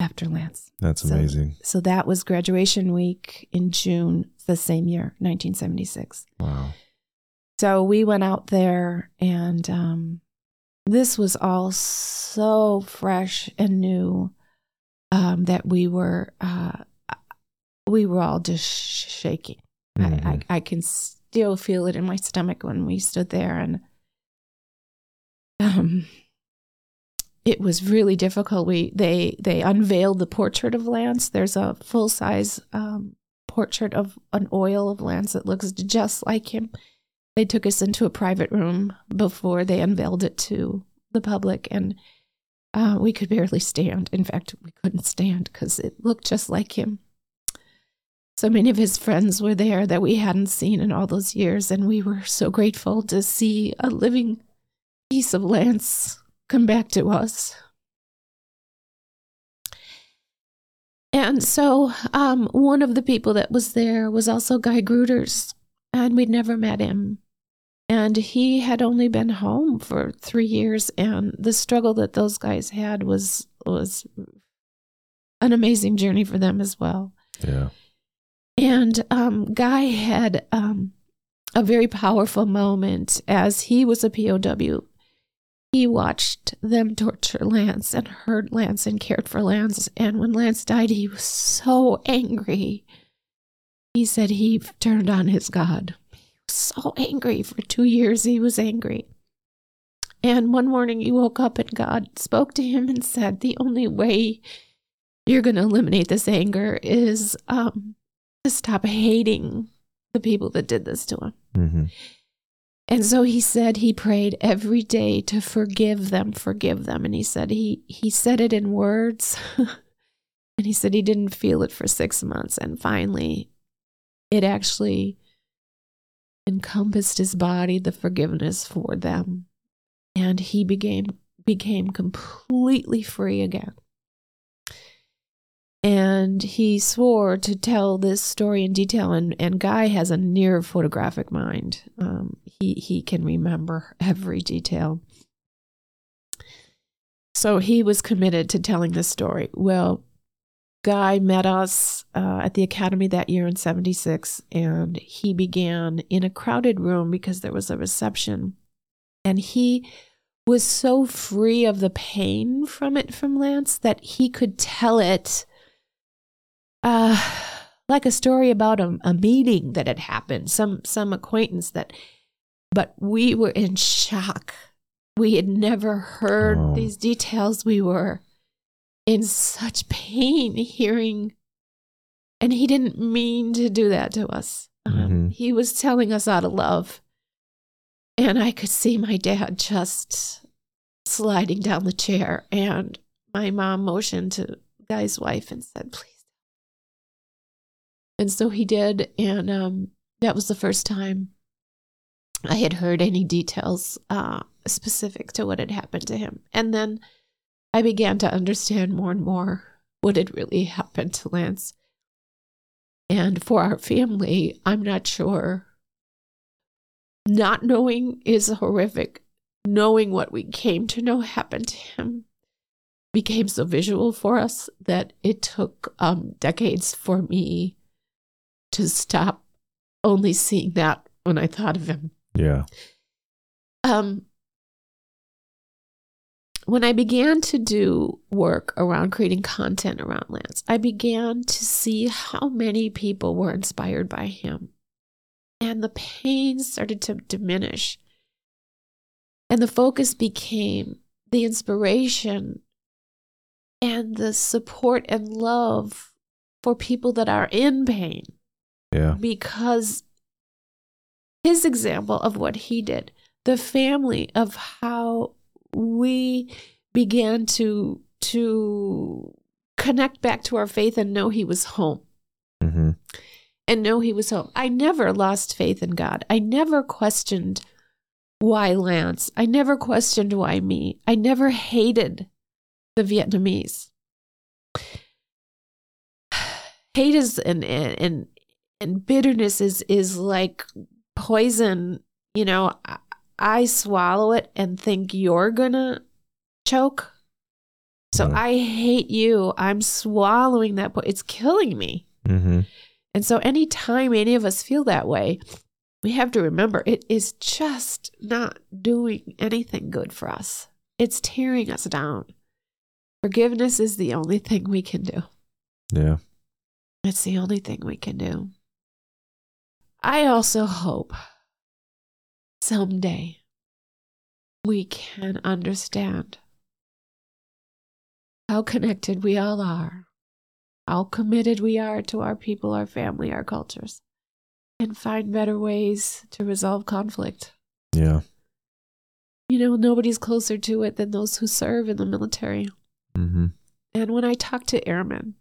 after Lance. That's So- amazing. So that was graduation week in June the same year, 1976. Wow. So we went out there, and um, this was all so fresh and new um, that we were uh, we were all just shaking. I, I, Mhm. I can still feel it in my stomach when we stood there, and um, it was really difficult. We they they unveiled the portrait of Lance. There's a full size um, portrait of an oil of Lance that looks just like him. They took us into a private room before they unveiled it to the public, and uh, we could barely stand. In fact, we couldn't stand because it looked just like him. So many of his friends were there that we hadn't seen in all those years, and we were so grateful to see a living piece of Lance come back to us. And so, um, one of the people that was there was also Guy Gruters, and we'd never met him. And he had only been home for three years, and the struggle that those guys had was was an amazing journey for them as well. Yeah. And um, Guy had um, a very powerful moment as he was a POW. He watched them torture Lance and heard Lance and cared for Lance. And when Lance died, he was so angry. He said he turned on his God. So angry. For two years, he was angry. And one morning, he woke up and God spoke to him and said, The only way you're going to eliminate this anger is um, to stop hating the people that did this to him. Mm-hmm. And so he said he prayed every day to forgive them, forgive them. And he said he he said it in words. and he said he didn't feel it for 6 months and finally it actually encompassed his body the forgiveness for them. And he became became completely free again. And he swore to tell this story in detail. And, and Guy has a near photographic mind. Um, he, he can remember every detail. So he was committed to telling this story. Well, Guy met us uh, at the academy that year in 76, and he began in a crowded room because there was a reception. And he was so free of the pain from it from Lance that he could tell it uh, like a story about a, a meeting that had happened, some some acquaintance that, but we were in shock. We had never heard Oh. these details. We were in such pain hearing, and he didn't mean to do that to us. Um, Mhm. He was telling us out of love, and I could see my dad just sliding down the chair, and my mom motioned to Guy's wife and said, "Please." And so he did, and um, that was the first time I had heard any details uh, specific to what had happened to him. And then I began to understand more and more what had really happened to Lance. And for our family, I'm not sure. Not knowing is horrific. Knowing what we came to know happened to him became so visual for us that it took um, decades for me to stop only seeing that when I thought of him. Yeah. Um, when I began to do work around creating content around Lance, I began to see how many people were inspired by him. And the pain started to diminish. And the focus became the inspiration and the support and love for people that are in pain Yeah. because his example of what he did, the family of how we began to to connect back to our faith and know he was home Mm-hmm. and know he was home. I never lost faith in God. I never questioned why Lance. I never questioned why me. I never hated the Vietnamese. Hate is and and and, and bitterness is is like poison. You know, I, swallow it and think you're gonna choke. So Mm. I hate you. I'm swallowing that. Po- it's killing me. Mm-hmm. And so, anytime any of us feel that way, we have to remember it is just not doing anything good for us. It's tearing us down. Forgiveness is the only thing we can do. Yeah. It's the only thing we can do. I also hope someday we can understand how connected we all are, how committed we are to our people, our family, our cultures, and find better ways to resolve conflict. Yeah. You know, nobody's closer to it than those who serve in the military. Mm-hmm. And when I talked to airmen,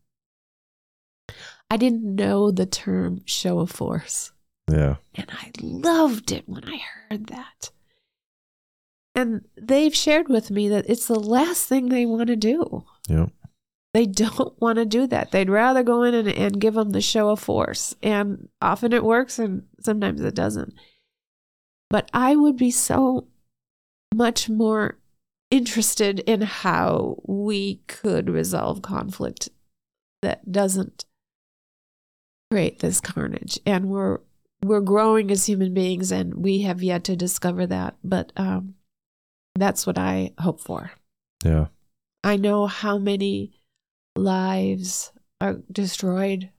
I didn't know the term show of force. Yeah. And I loved it when I heard that. And they've shared with me that it's the last thing they want to do. Yep. They don't want to do that. They'd rather go in and, and give them the show of force. And often it works and sometimes it doesn't. But I would be so much more interested in how we could resolve conflict that doesn't create this carnage. And we're we're growing as human beings and we have yet to discover that. But um, that's what I hope for. Yeah. I know how many lives are destroyed.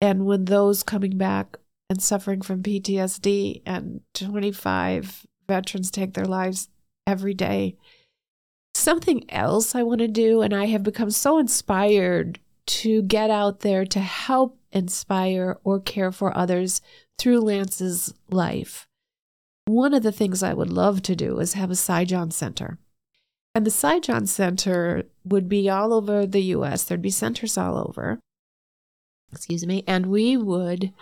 And when those coming back and suffering from PTSD and 25 veterans take their lives every day, something else I want to do, and I have become so inspired to get out there to help inspire or care for others through Lance's life. One of the things I would love to do is have a Sijan Center. And the Sijan Center would be all over the US. There'd be centers all over. Excuse me. And we would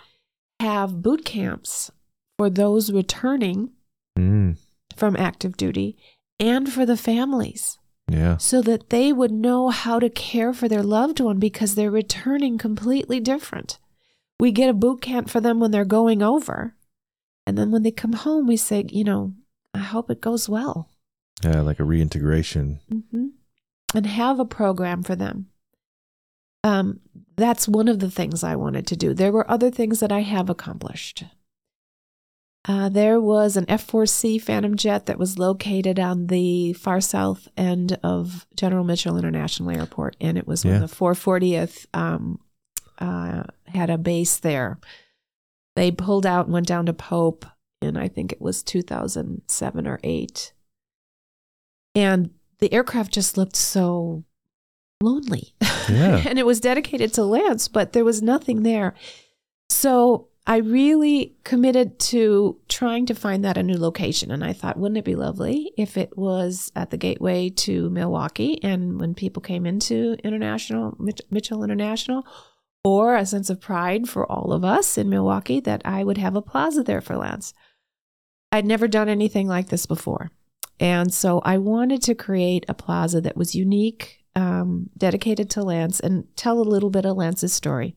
have boot camps for those returning Mm. from active duty and for the families Yeah. so that they would know how to care for their loved one because they're returning completely different. We get a boot camp for them when they're going over. And then when they come home, we say, you know, I hope it goes well. Yeah. Like a reintegration. hmm And have a program for them. Um, that's one of the things I wanted to do. There were other things that I have accomplished. Uh, there was an F 4C Phantom jet that was located on the far south end of General Mitchell International Airport, and it was Yeah. when the 440th um, uh, had a base there. They pulled out and went down to Pope in, I think it was 2007 or 8. And the aircraft just looked so lonely. Yeah. and it was dedicated to Lance, but there was nothing there. So I really committed to trying to find that a new location. And I thought, wouldn't it be lovely if it was at the gateway to Milwaukee? And when people came into International, Mitchell International, or a sense of pride for all of us in Milwaukee, that I would have a plaza there for Lance. I'd never done anything like this before. And so I wanted to create a plaza that was unique, um, dedicated to Lance, and tell a little bit of Lance's story.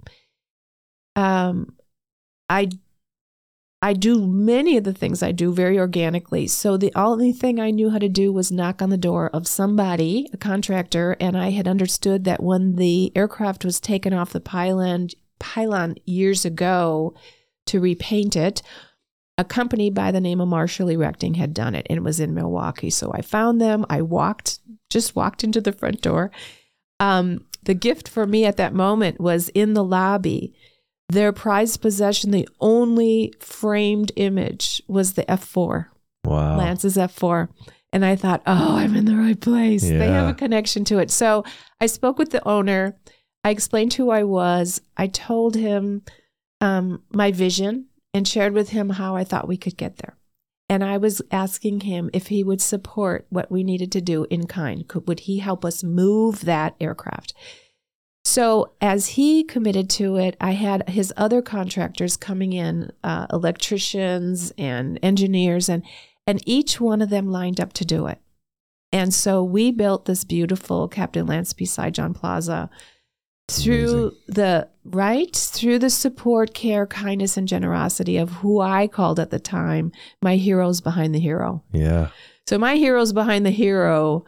Um, I I do many of the things I do very organically. So the only thing I knew how to do was knock on the door of somebody, a contractor, and I had understood that when the aircraft was taken off the pylon pylon years ago to repaint it, a company by the name of Marshall Erecting had done it and it was in Milwaukee. So I found them. I walked, just walked into the front door. Um, the gift for me at that moment was in the lobby. Their prized possession, the only framed image was the F4, Wow. Lance's F4. And I thought, oh, I'm in the right place. They have a connection to it. So I spoke with the owner. I explained who I was. I told him um, my vision and shared with him how I thought we could get there. And I was asking him if he would support what we needed to do in kind. Could, would he help us move that aircraft? So, as he committed to it, I had his other contractors coming in, uh, electricians and engineers, and and each one of them lined up to do it. And so we built this beautiful Captain Lance P. Sijan Plaza through Amazing. the right through the support, care, kindness, and generosity of who I called at the time my heroes behind the hero. Yeah. So my heroes behind the hero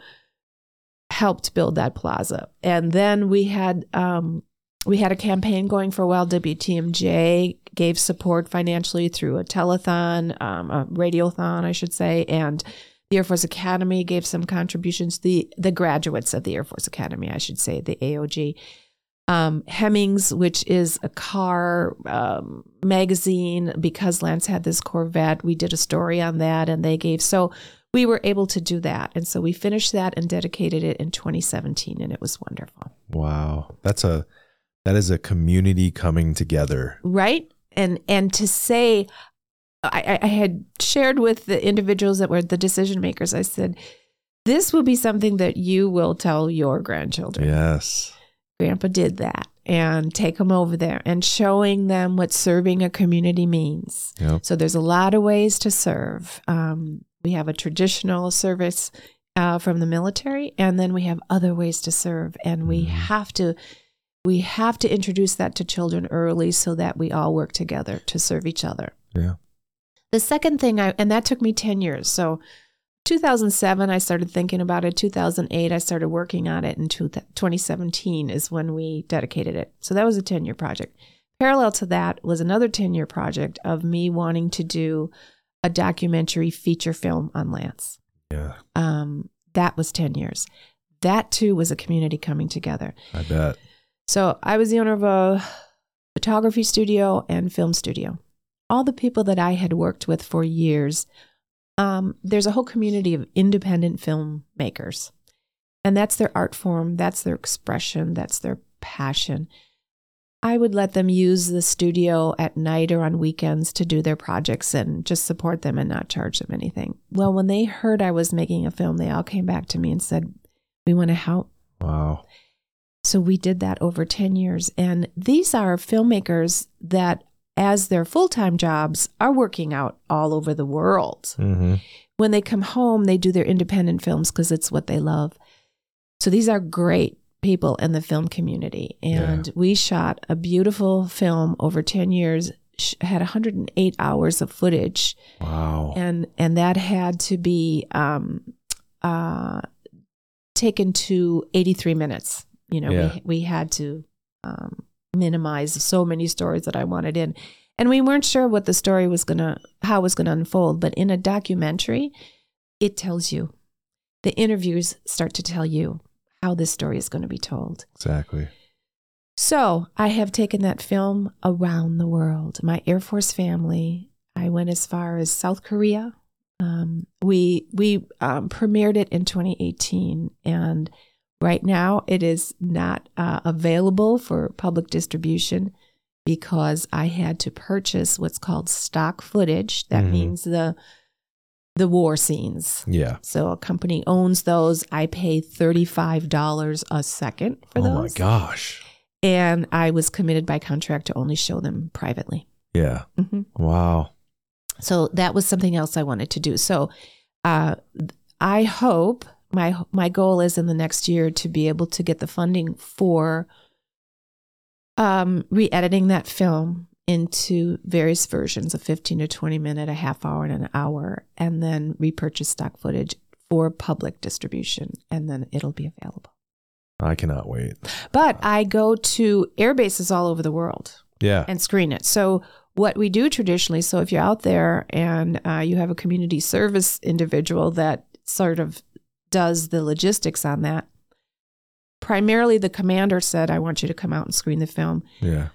helped build that plaza, and then we had um, we had a campaign going for a while. WTMJ gave support financially through a telethon, um, a radiothon, I should say, and the Air Force Academy gave some contributions. The the graduates of the Air Force Academy, I should say, the AOG. Um, Hemmings, which is a car um, magazine, because Lance had this Corvette, we did a story on that, and they gave so we were able to do that, and so we finished that and dedicated it in 2017, and it was wonderful. Wow. That's a that is a community coming together. right and and to say I, I had shared with the individuals that were the decision makers i said this will be something that you will tell your grandchildren Yes. grandpa did that and take them over there and showing them what serving a community means Yep. so there's a lot of ways to serve um, we have a traditional service uh, from the military and then we have other ways to serve and we Mhm. have to we have to introduce that to children early so that we all work together to serve each other Yeah. the second thing i and that took me 10 years so 2007 i started thinking about it 2008 i started working on it and 2017 is when we dedicated it so that was a 10 year project parallel to that was another 10 year project of me wanting to do a documentary feature film on Lance. Yeah, Um, that was 10 years. That too was a community coming together. I bet. So I was the owner of a photography studio and film studio. All the people that I had worked with for years, um, there's a whole community of independent filmmakers. And that's their art form, that's their expression, that's their passion. I would let them use the studio at night or on weekends to do their projects and just support them and not charge them anything. Well, when they heard I was making a film, they all came back to me and said, We want to help. Wow. So we did that over 10 years. And these are filmmakers that, as their full time jobs, are working out all over the world. Mm-hmm. When they come home, they do their independent films because it's what they love. So these are great people in the film community. And we shot a beautiful film over 10 years, had 108 hours of footage Wow. and and that had to be um, uh, taken to 83 minutes. You know, Yeah. we we had to um, minimize so many stories that I wanted in, and we weren't sure what the story was gonna how it was gonna unfold. But in a documentary, it tells you. The interviews start to tell you how this story is going to be told. Exactly. So I have taken that film around the world. My Air Force family. I went as far as South Korea. Um, we we um, premiered it in 2018, and right now it is not uh, available for public distribution because I had to purchase what's called stock footage. That Mhm. means the the war scenes. Yeah. So a company owns those. I pay $35 a second for oh those. Oh my gosh. And I was committed by contract to only show them privately. Yeah. Mhm. Wow. So that was something else I wanted to do. So uh, I hope my my goal is in the next year to be able to get the funding for um, re-editing that film into various versions, of 15 to 20 minute, a half hour, and an hour, and then repurchase stock footage for public distribution, and then it'll be available. I cannot wait. But I go to air bases all over the world Yeah. and screen it. So what we do traditionally, so if you're out there and uh, you have a community service individual that sort of does the logistics on that, primarily the commander said, "I want you to come out and screen the film." Yeah.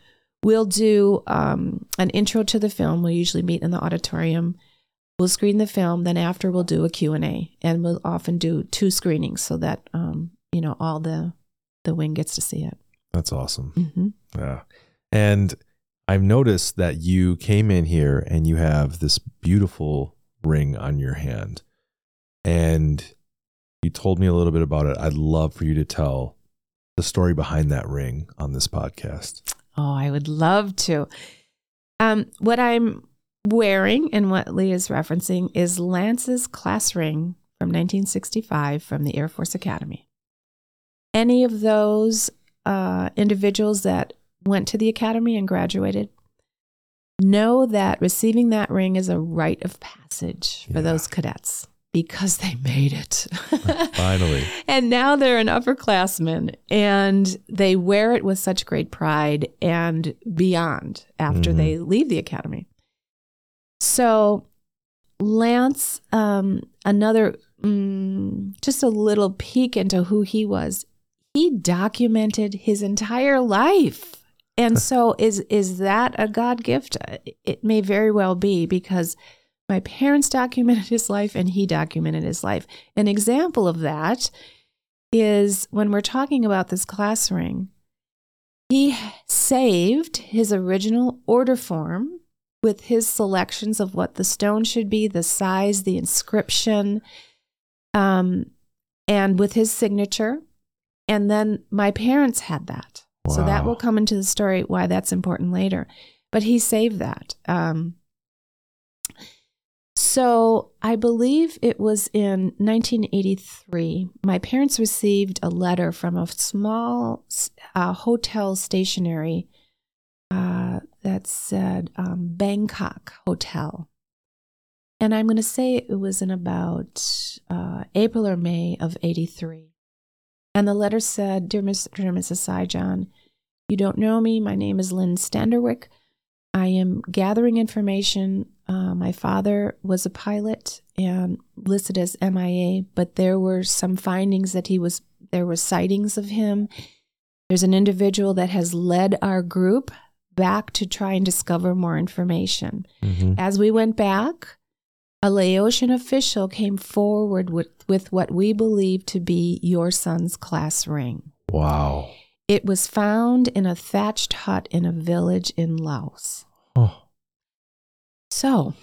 We'll do um, an intro to the film. We'll usually meet in the auditorium. We'll screen the film. Then after, we'll do a Q&A. And we'll often do two screenings so that, um, you know, all the, the wing gets to see it. That's awesome. hmm Yeah. And I've noticed that you came in here and you have this beautiful ring on your hand. And you told me a little bit about it. I'd love for you to tell the story behind that ring on this podcast. Oh, I would love to. Um, what I'm wearing and what Lee is referencing is Lance's class ring from 1965 from the Air Force Academy. Any of those uh, individuals that went to the academy and graduated know that receiving that ring is a rite of passage for Yeah. those cadets because they made it. Finally. And now they're an upperclassman and they wear it with such great pride and beyond after Mhm. they leave the academy. So, Lance, um, another, mm, just a little peek into who he was. He documented his entire life. And so is is that a God gift? It may very well be because my parents documented his life and he documented his life. An example of that is when we're talking about this class ring, he saved his original order form with his selections of what the stone should be, the size, the inscription, um, and with his signature. And then my parents had that. So that will come into the story why that's important later. But he saved that. Um, so I believe it was in 1983. My parents received a letter from a small uh, hotel stationery uh, that said um, Bangkok Hotel. And I'm going to say it was in about uh, April or May of 83. And the letter said, Dear Mr. and Mrs. Sijan, You don't know me. My name is Lynn Standerwick. I am gathering information. Uh, my father was a pilot and listed as MIA, but there were some findings that he was, there were sightings of him. There's an individual that has led our group back to try and discover more information. Mm-hmm. As we went back, a Laotian official came forward with, with what we believe to be your son's class ring. Wow. It was found in a thatched hut in a village in Laos. Oh. So,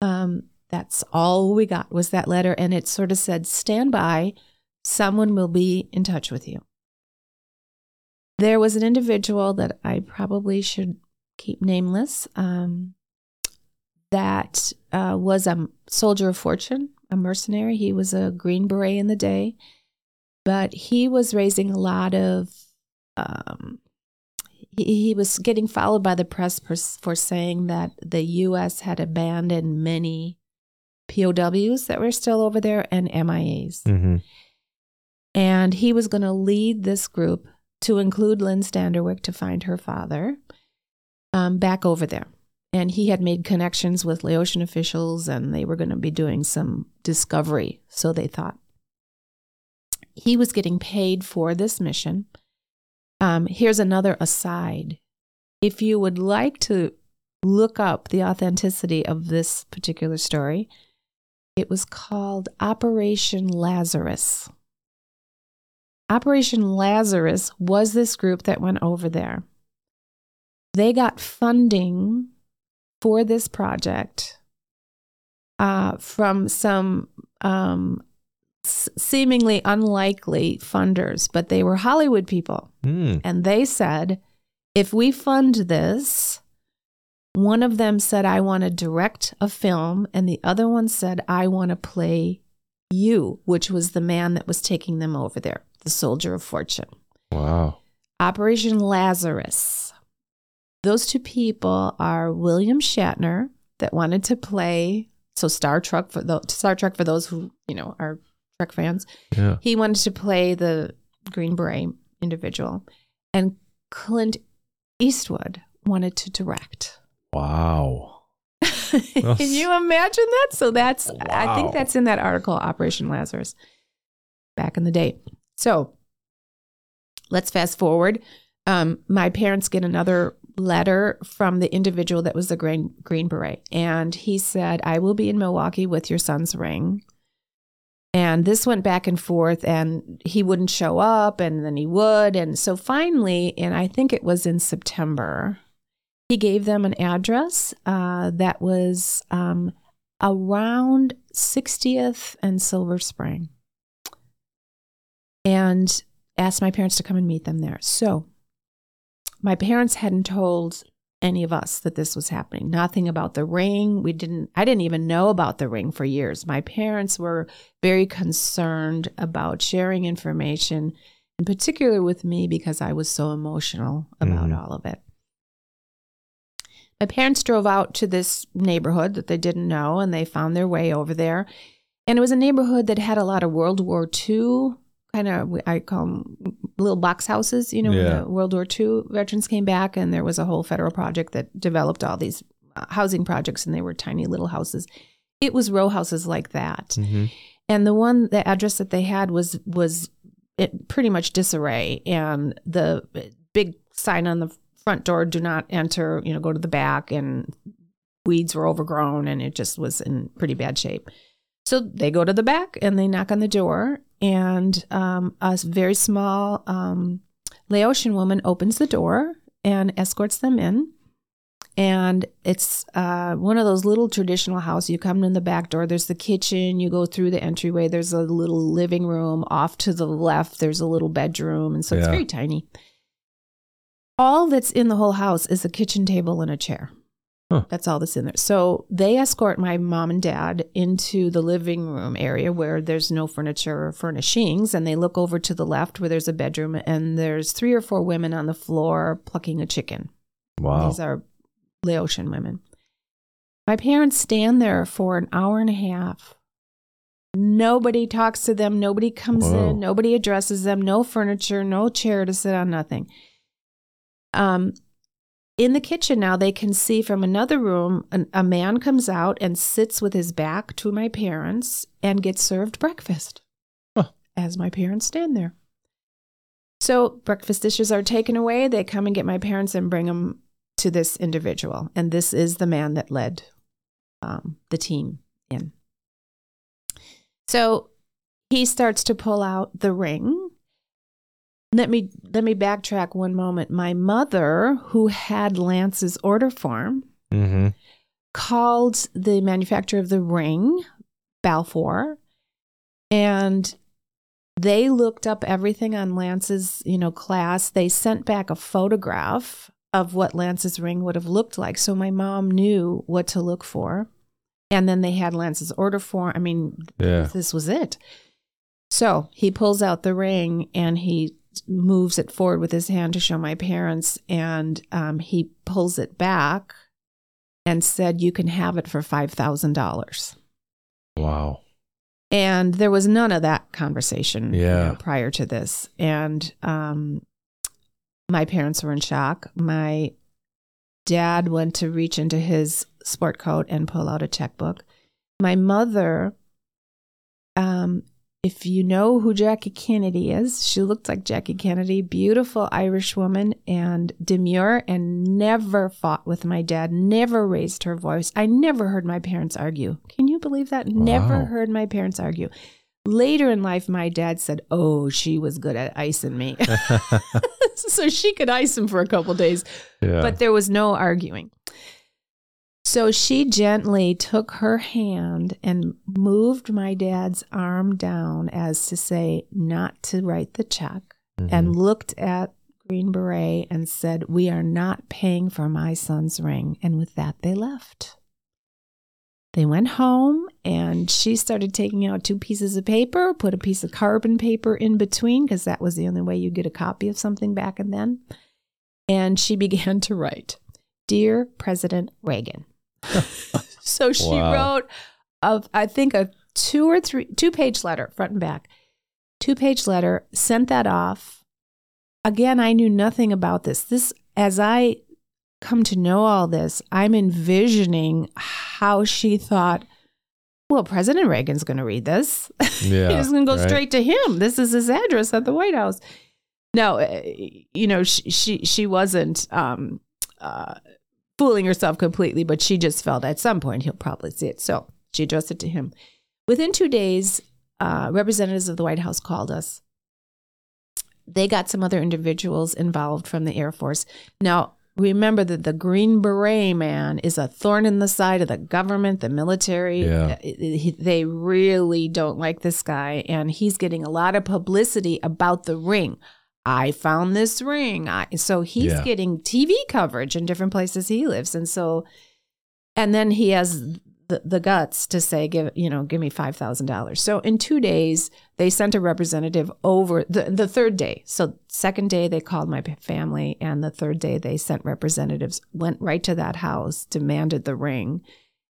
um, that's all we got was that letter, and it sort of said, "Stand by, someone will be in touch with you." There was an individual that I probably should keep nameless. Um, that uh, was a soldier of fortune, a mercenary. He was a Green Beret in the day, but he was raising a lot of. Um, he, he was getting followed by the press for, for saying that the U.S. had abandoned many POWs that were still over there and MIAs. Mm-hmm. And he was going to lead this group to include Lynn Standerwick to find her father um, back over there. And he had made connections with Laotian officials and they were going to be doing some discovery, so they thought. He was getting paid for this mission. Um, here's another aside. If you would like to look up the authenticity of this particular story, it was called Operation Lazarus. Operation Lazarus was this group that went over there. They got funding for this project uh, from some um, s- seemingly unlikely funders, but they were Hollywood people. Mm. And they said, if we fund this, one of them said, I want to direct a film, and the other one said, I want to play you, which was the man that was taking them over there, the soldier of fortune. Wow. Operation Lazarus. Those two people are William Shatner, that wanted to play. So Star Trek for the Star Trek for those who you know are Trek fans. Yeah. He wanted to play the Green Beret individual, and Clint Eastwood wanted to direct. Wow. Can you imagine that? So that's I think that's in that article, Operation Lazarus, back in the day. So let's fast forward. Um, my parents get another letter from the individual that was the green green beret, and he said, "I will be in Milwaukee with your son's ring." And this went back and forth, and he wouldn't show up, and then he would, and so finally, and I think it was in September, he gave them an address uh, that was um, around 60th and Silver Spring and asked my parents to come and meet them there. So my parents hadn't told any of us that this was happening. Nothing about the ring. We didn't I didn't even know about the ring for years. My parents were very concerned about sharing information, in particular with me because I was so emotional about Mhm. all of it. My parents drove out to this neighborhood that they didn't know and they found their way over there. And it was a neighborhood that had a lot of World War II kind of, I call them little box houses, you know, when Yeah. the World War II veterans came back and there was a whole federal project that developed all these uh, housing projects and they were tiny little houses. It was row houses like that. Mm-hmm. And the one, the address that they had was, was it pretty much disarray. And the big sign on the front door, do not enter, you know, go to the back. And weeds were overgrown and it just was in pretty bad shape. So they go to the back and they knock on the door. And um, a very small um, Laotian woman opens the door and escorts them in. And it's uh, one of those little traditional houses. You come in the back door, there's the kitchen, you go through the entryway, there's a little living room. Off to the left, there's a little bedroom. And so it's very tiny. All that's in the whole house is a kitchen table and a chair. Huh. That's all that's in there. So they escort my mom and dad into the living room area where there's no furniture or furnishings. And they look over to the left where there's a bedroom and there's three or four women on the floor plucking a chicken. Wow. These are Laotian women. My parents stand there for an hour and a half. Nobody talks to them. Nobody comes Whoa. in. Nobody addresses them. No furniture, no chair to sit on, nothing. Um, in the kitchen now, they can see from another room an, a man comes out and sits with his back to my parents and gets served breakfast Huh. as my parents stand there. So breakfast dishes are taken away. They come and get my parents and bring them to this individual, and this is the man that led um, the team in. So he starts to pull out the ring let me let me backtrack one moment. My mother, who had Lance's order form, Mm-hmm. called the manufacturer of the ring, Balfour, and they looked up everything on Lance's, you know, class. They sent back a photograph of what Lance's ring would have looked like. So my mom knew what to look for. And then they had Lance's order form. I mean, Yeah. this was it. So he pulls out the ring and he moves it forward with his hand to show my parents. And um, he pulls it back and said, You can have it for $5,000. Wow. And there was none of that conversation you know, prior to this. And um, my parents were in shock. My dad went to reach into his sport coat and pull out a checkbook. My mother, um, if you know who Jackie Kennedy is, she looked like Jackie Kennedy, beautiful Irish woman and demure and never fought with my dad, never raised her voice. I never heard my parents argue. Can you believe that? Never heard my parents argue. Later in life, my dad said, Oh, she was good at icing me. so she could ice him for a couple days yeah. but there was no arguing. So she gently took her hand and moved my dad's arm down as to say not to write the check Mhm. and looked at Green Beret and said, We are not paying for my son's ring. And with that, they left. They went home and she started taking out two pieces of paper, put a piece of carbon paper in between because that was the only way you get a copy of something back and then. And she began to write, Dear President Reagan. so she Wow. wrote, of I think a two or three two page letter, front and back, two page letter, sent that off. Again, I knew nothing about this. This, as I come to know all this, I'm envisioning how she thought, well, President Reagan's going to read this. yeah. He's going to go right? straight to him. This is his address at the White House. No, uh, you know, she she, she wasn't um, uh, fooling herself completely, but she just felt at some point he'll probably see it. So she addressed it to him. Within two days, uh, representatives of the White House called us. They got some other individuals involved from the Air Force. Now, remember that the Green Beret man is a thorn in the side of the government, the military. Yeah. Uh, They really don't like this guy, and he's getting a lot of publicity about the ring. I found this ring. I, so he's Yeah. getting TV coverage in different places he lives, and so, and then he has the, the guts to say, give you know, give me five thousand dollars. So in two days, they sent a representative over the the third day. So second day they called my family, and the third day they sent representatives. Went right to that house, demanded the ring,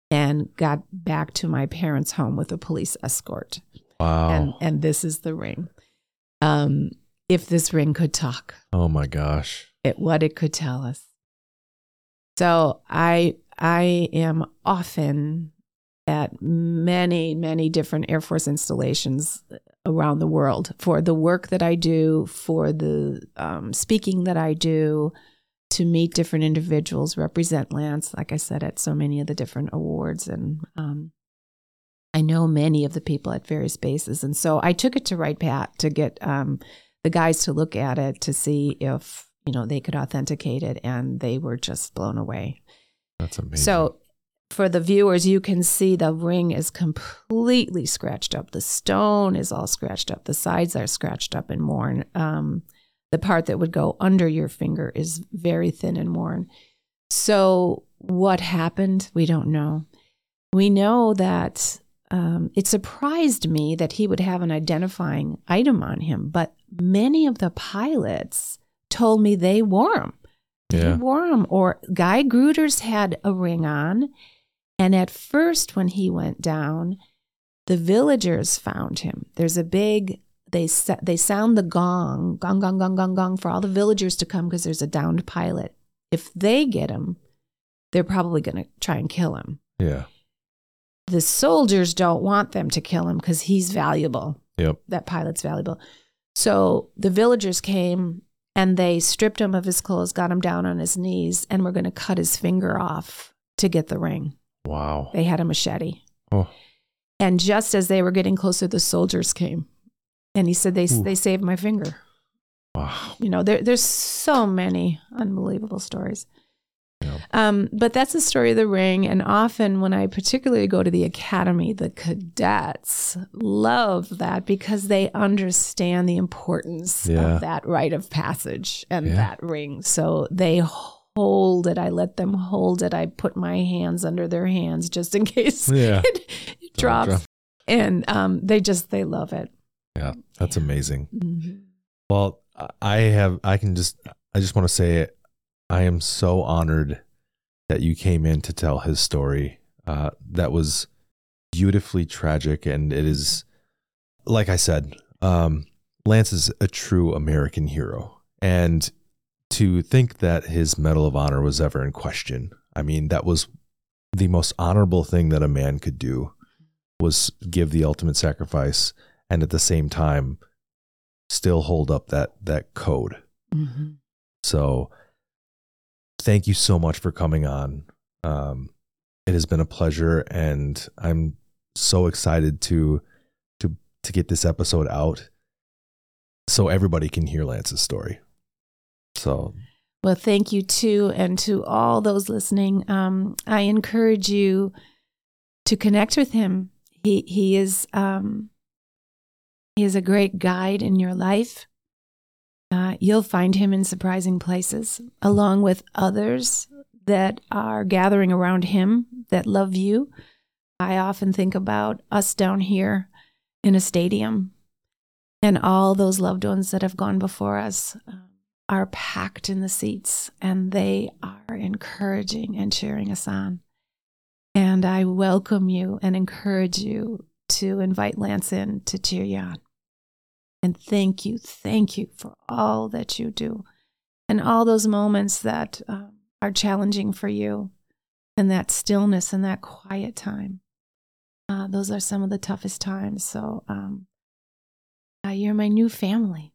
and got back to my parents' home with a police escort. Wow. And and this is the ring. Um, if this ring could talk, oh my gosh. it, what it could tell us. So I I am often at many many different Air Force installations around the world for the work that I do, for the um, speaking that I do, to meet different individuals, represent Lance, like I said, at so many of the different awards, and um, I know many of the people at various bases, and so I took it to Wright-Patt to get um, the guys to look at it to see if you know they could authenticate it, and they were just blown away. That's amazing. So for the viewers, you can see the ring is completely scratched up. The stone is all scratched up. The sides are scratched up and worn. Um, the part that would go under your finger is very thin and worn. So what happened? We don't know. We know that um, it surprised me that he would have an identifying item on him, but many of the pilots told me they wore them. yeah. They wore 'em. Or Guy Gruters had a ring on. And at first, when he went down, the villagers found him. There's a big, they they sound the gong, gong, gong, gong, gong, gong for all the villagers to come because there's a downed pilot. If they get him, they're probably going to try and kill him. Yeah. The soldiers don't want them to kill him because he's valuable. Yep. That pilot's valuable. So the villagers came and they stripped him of his clothes, got him down on his knees, and were going to cut his finger off to get the ring. Wow. They had a machete. Oh. And just as they were getting closer, the soldiers came. And he said, they, Ooh. they saved my finger. Wow. You know, there, there's so many unbelievable stories. Yeah. Um, but that's the story of the ring. And often, when I particularly go to the academy, the cadets love that because they understand the importance Yeah. of that rite of passage and Yeah. that ring. So they hold it. I let them hold it. I put my hands under their hands just in case it, it drops. drop. And um, they just, they love it. Yeah. That's amazing. Mhm. Well, I have, I can just, I just want to say, I am so honored that you came in to tell his story. Uh, that was beautifully tragic. And it is, like I said, um, Lance is a true American hero. And to think that his Medal of Honor was ever in question, I mean, that was the most honorable thing that a man could do was give the ultimate sacrifice and at the same time still hold up that that code. Mhm. So thank you so much for coming on. Um, it has been a pleasure, and I'm so excited to to to get this episode out so everybody can hear Lance's story. So Well, thank you too, and to all those listening. Um, I encourage you to connect with him. He he is um, he is a great guide in your life. Uh, you'll find him in surprising places, along with others that are gathering around him that love you. I often think about us down here in a stadium and all those loved ones that have gone before us. Um, are packed in the seats and they are encouraging and cheering us on. And I welcome you and encourage you to invite Lance in to cheer you on. And thank you, thank you for all that you do and all those moments that um, are challenging for you and that stillness and that quiet time. Uh, those are some of the toughest times. So um, uh, you're my new family.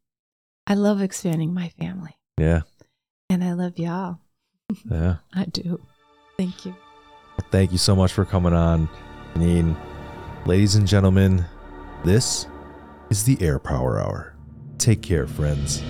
I love expanding my family. yeah, And I love y'all. yeah. I do. Thank you. Thank you so much for coming on, Janine. Ladies and gentlemen, this is the Air Power Hour. Take care, friends.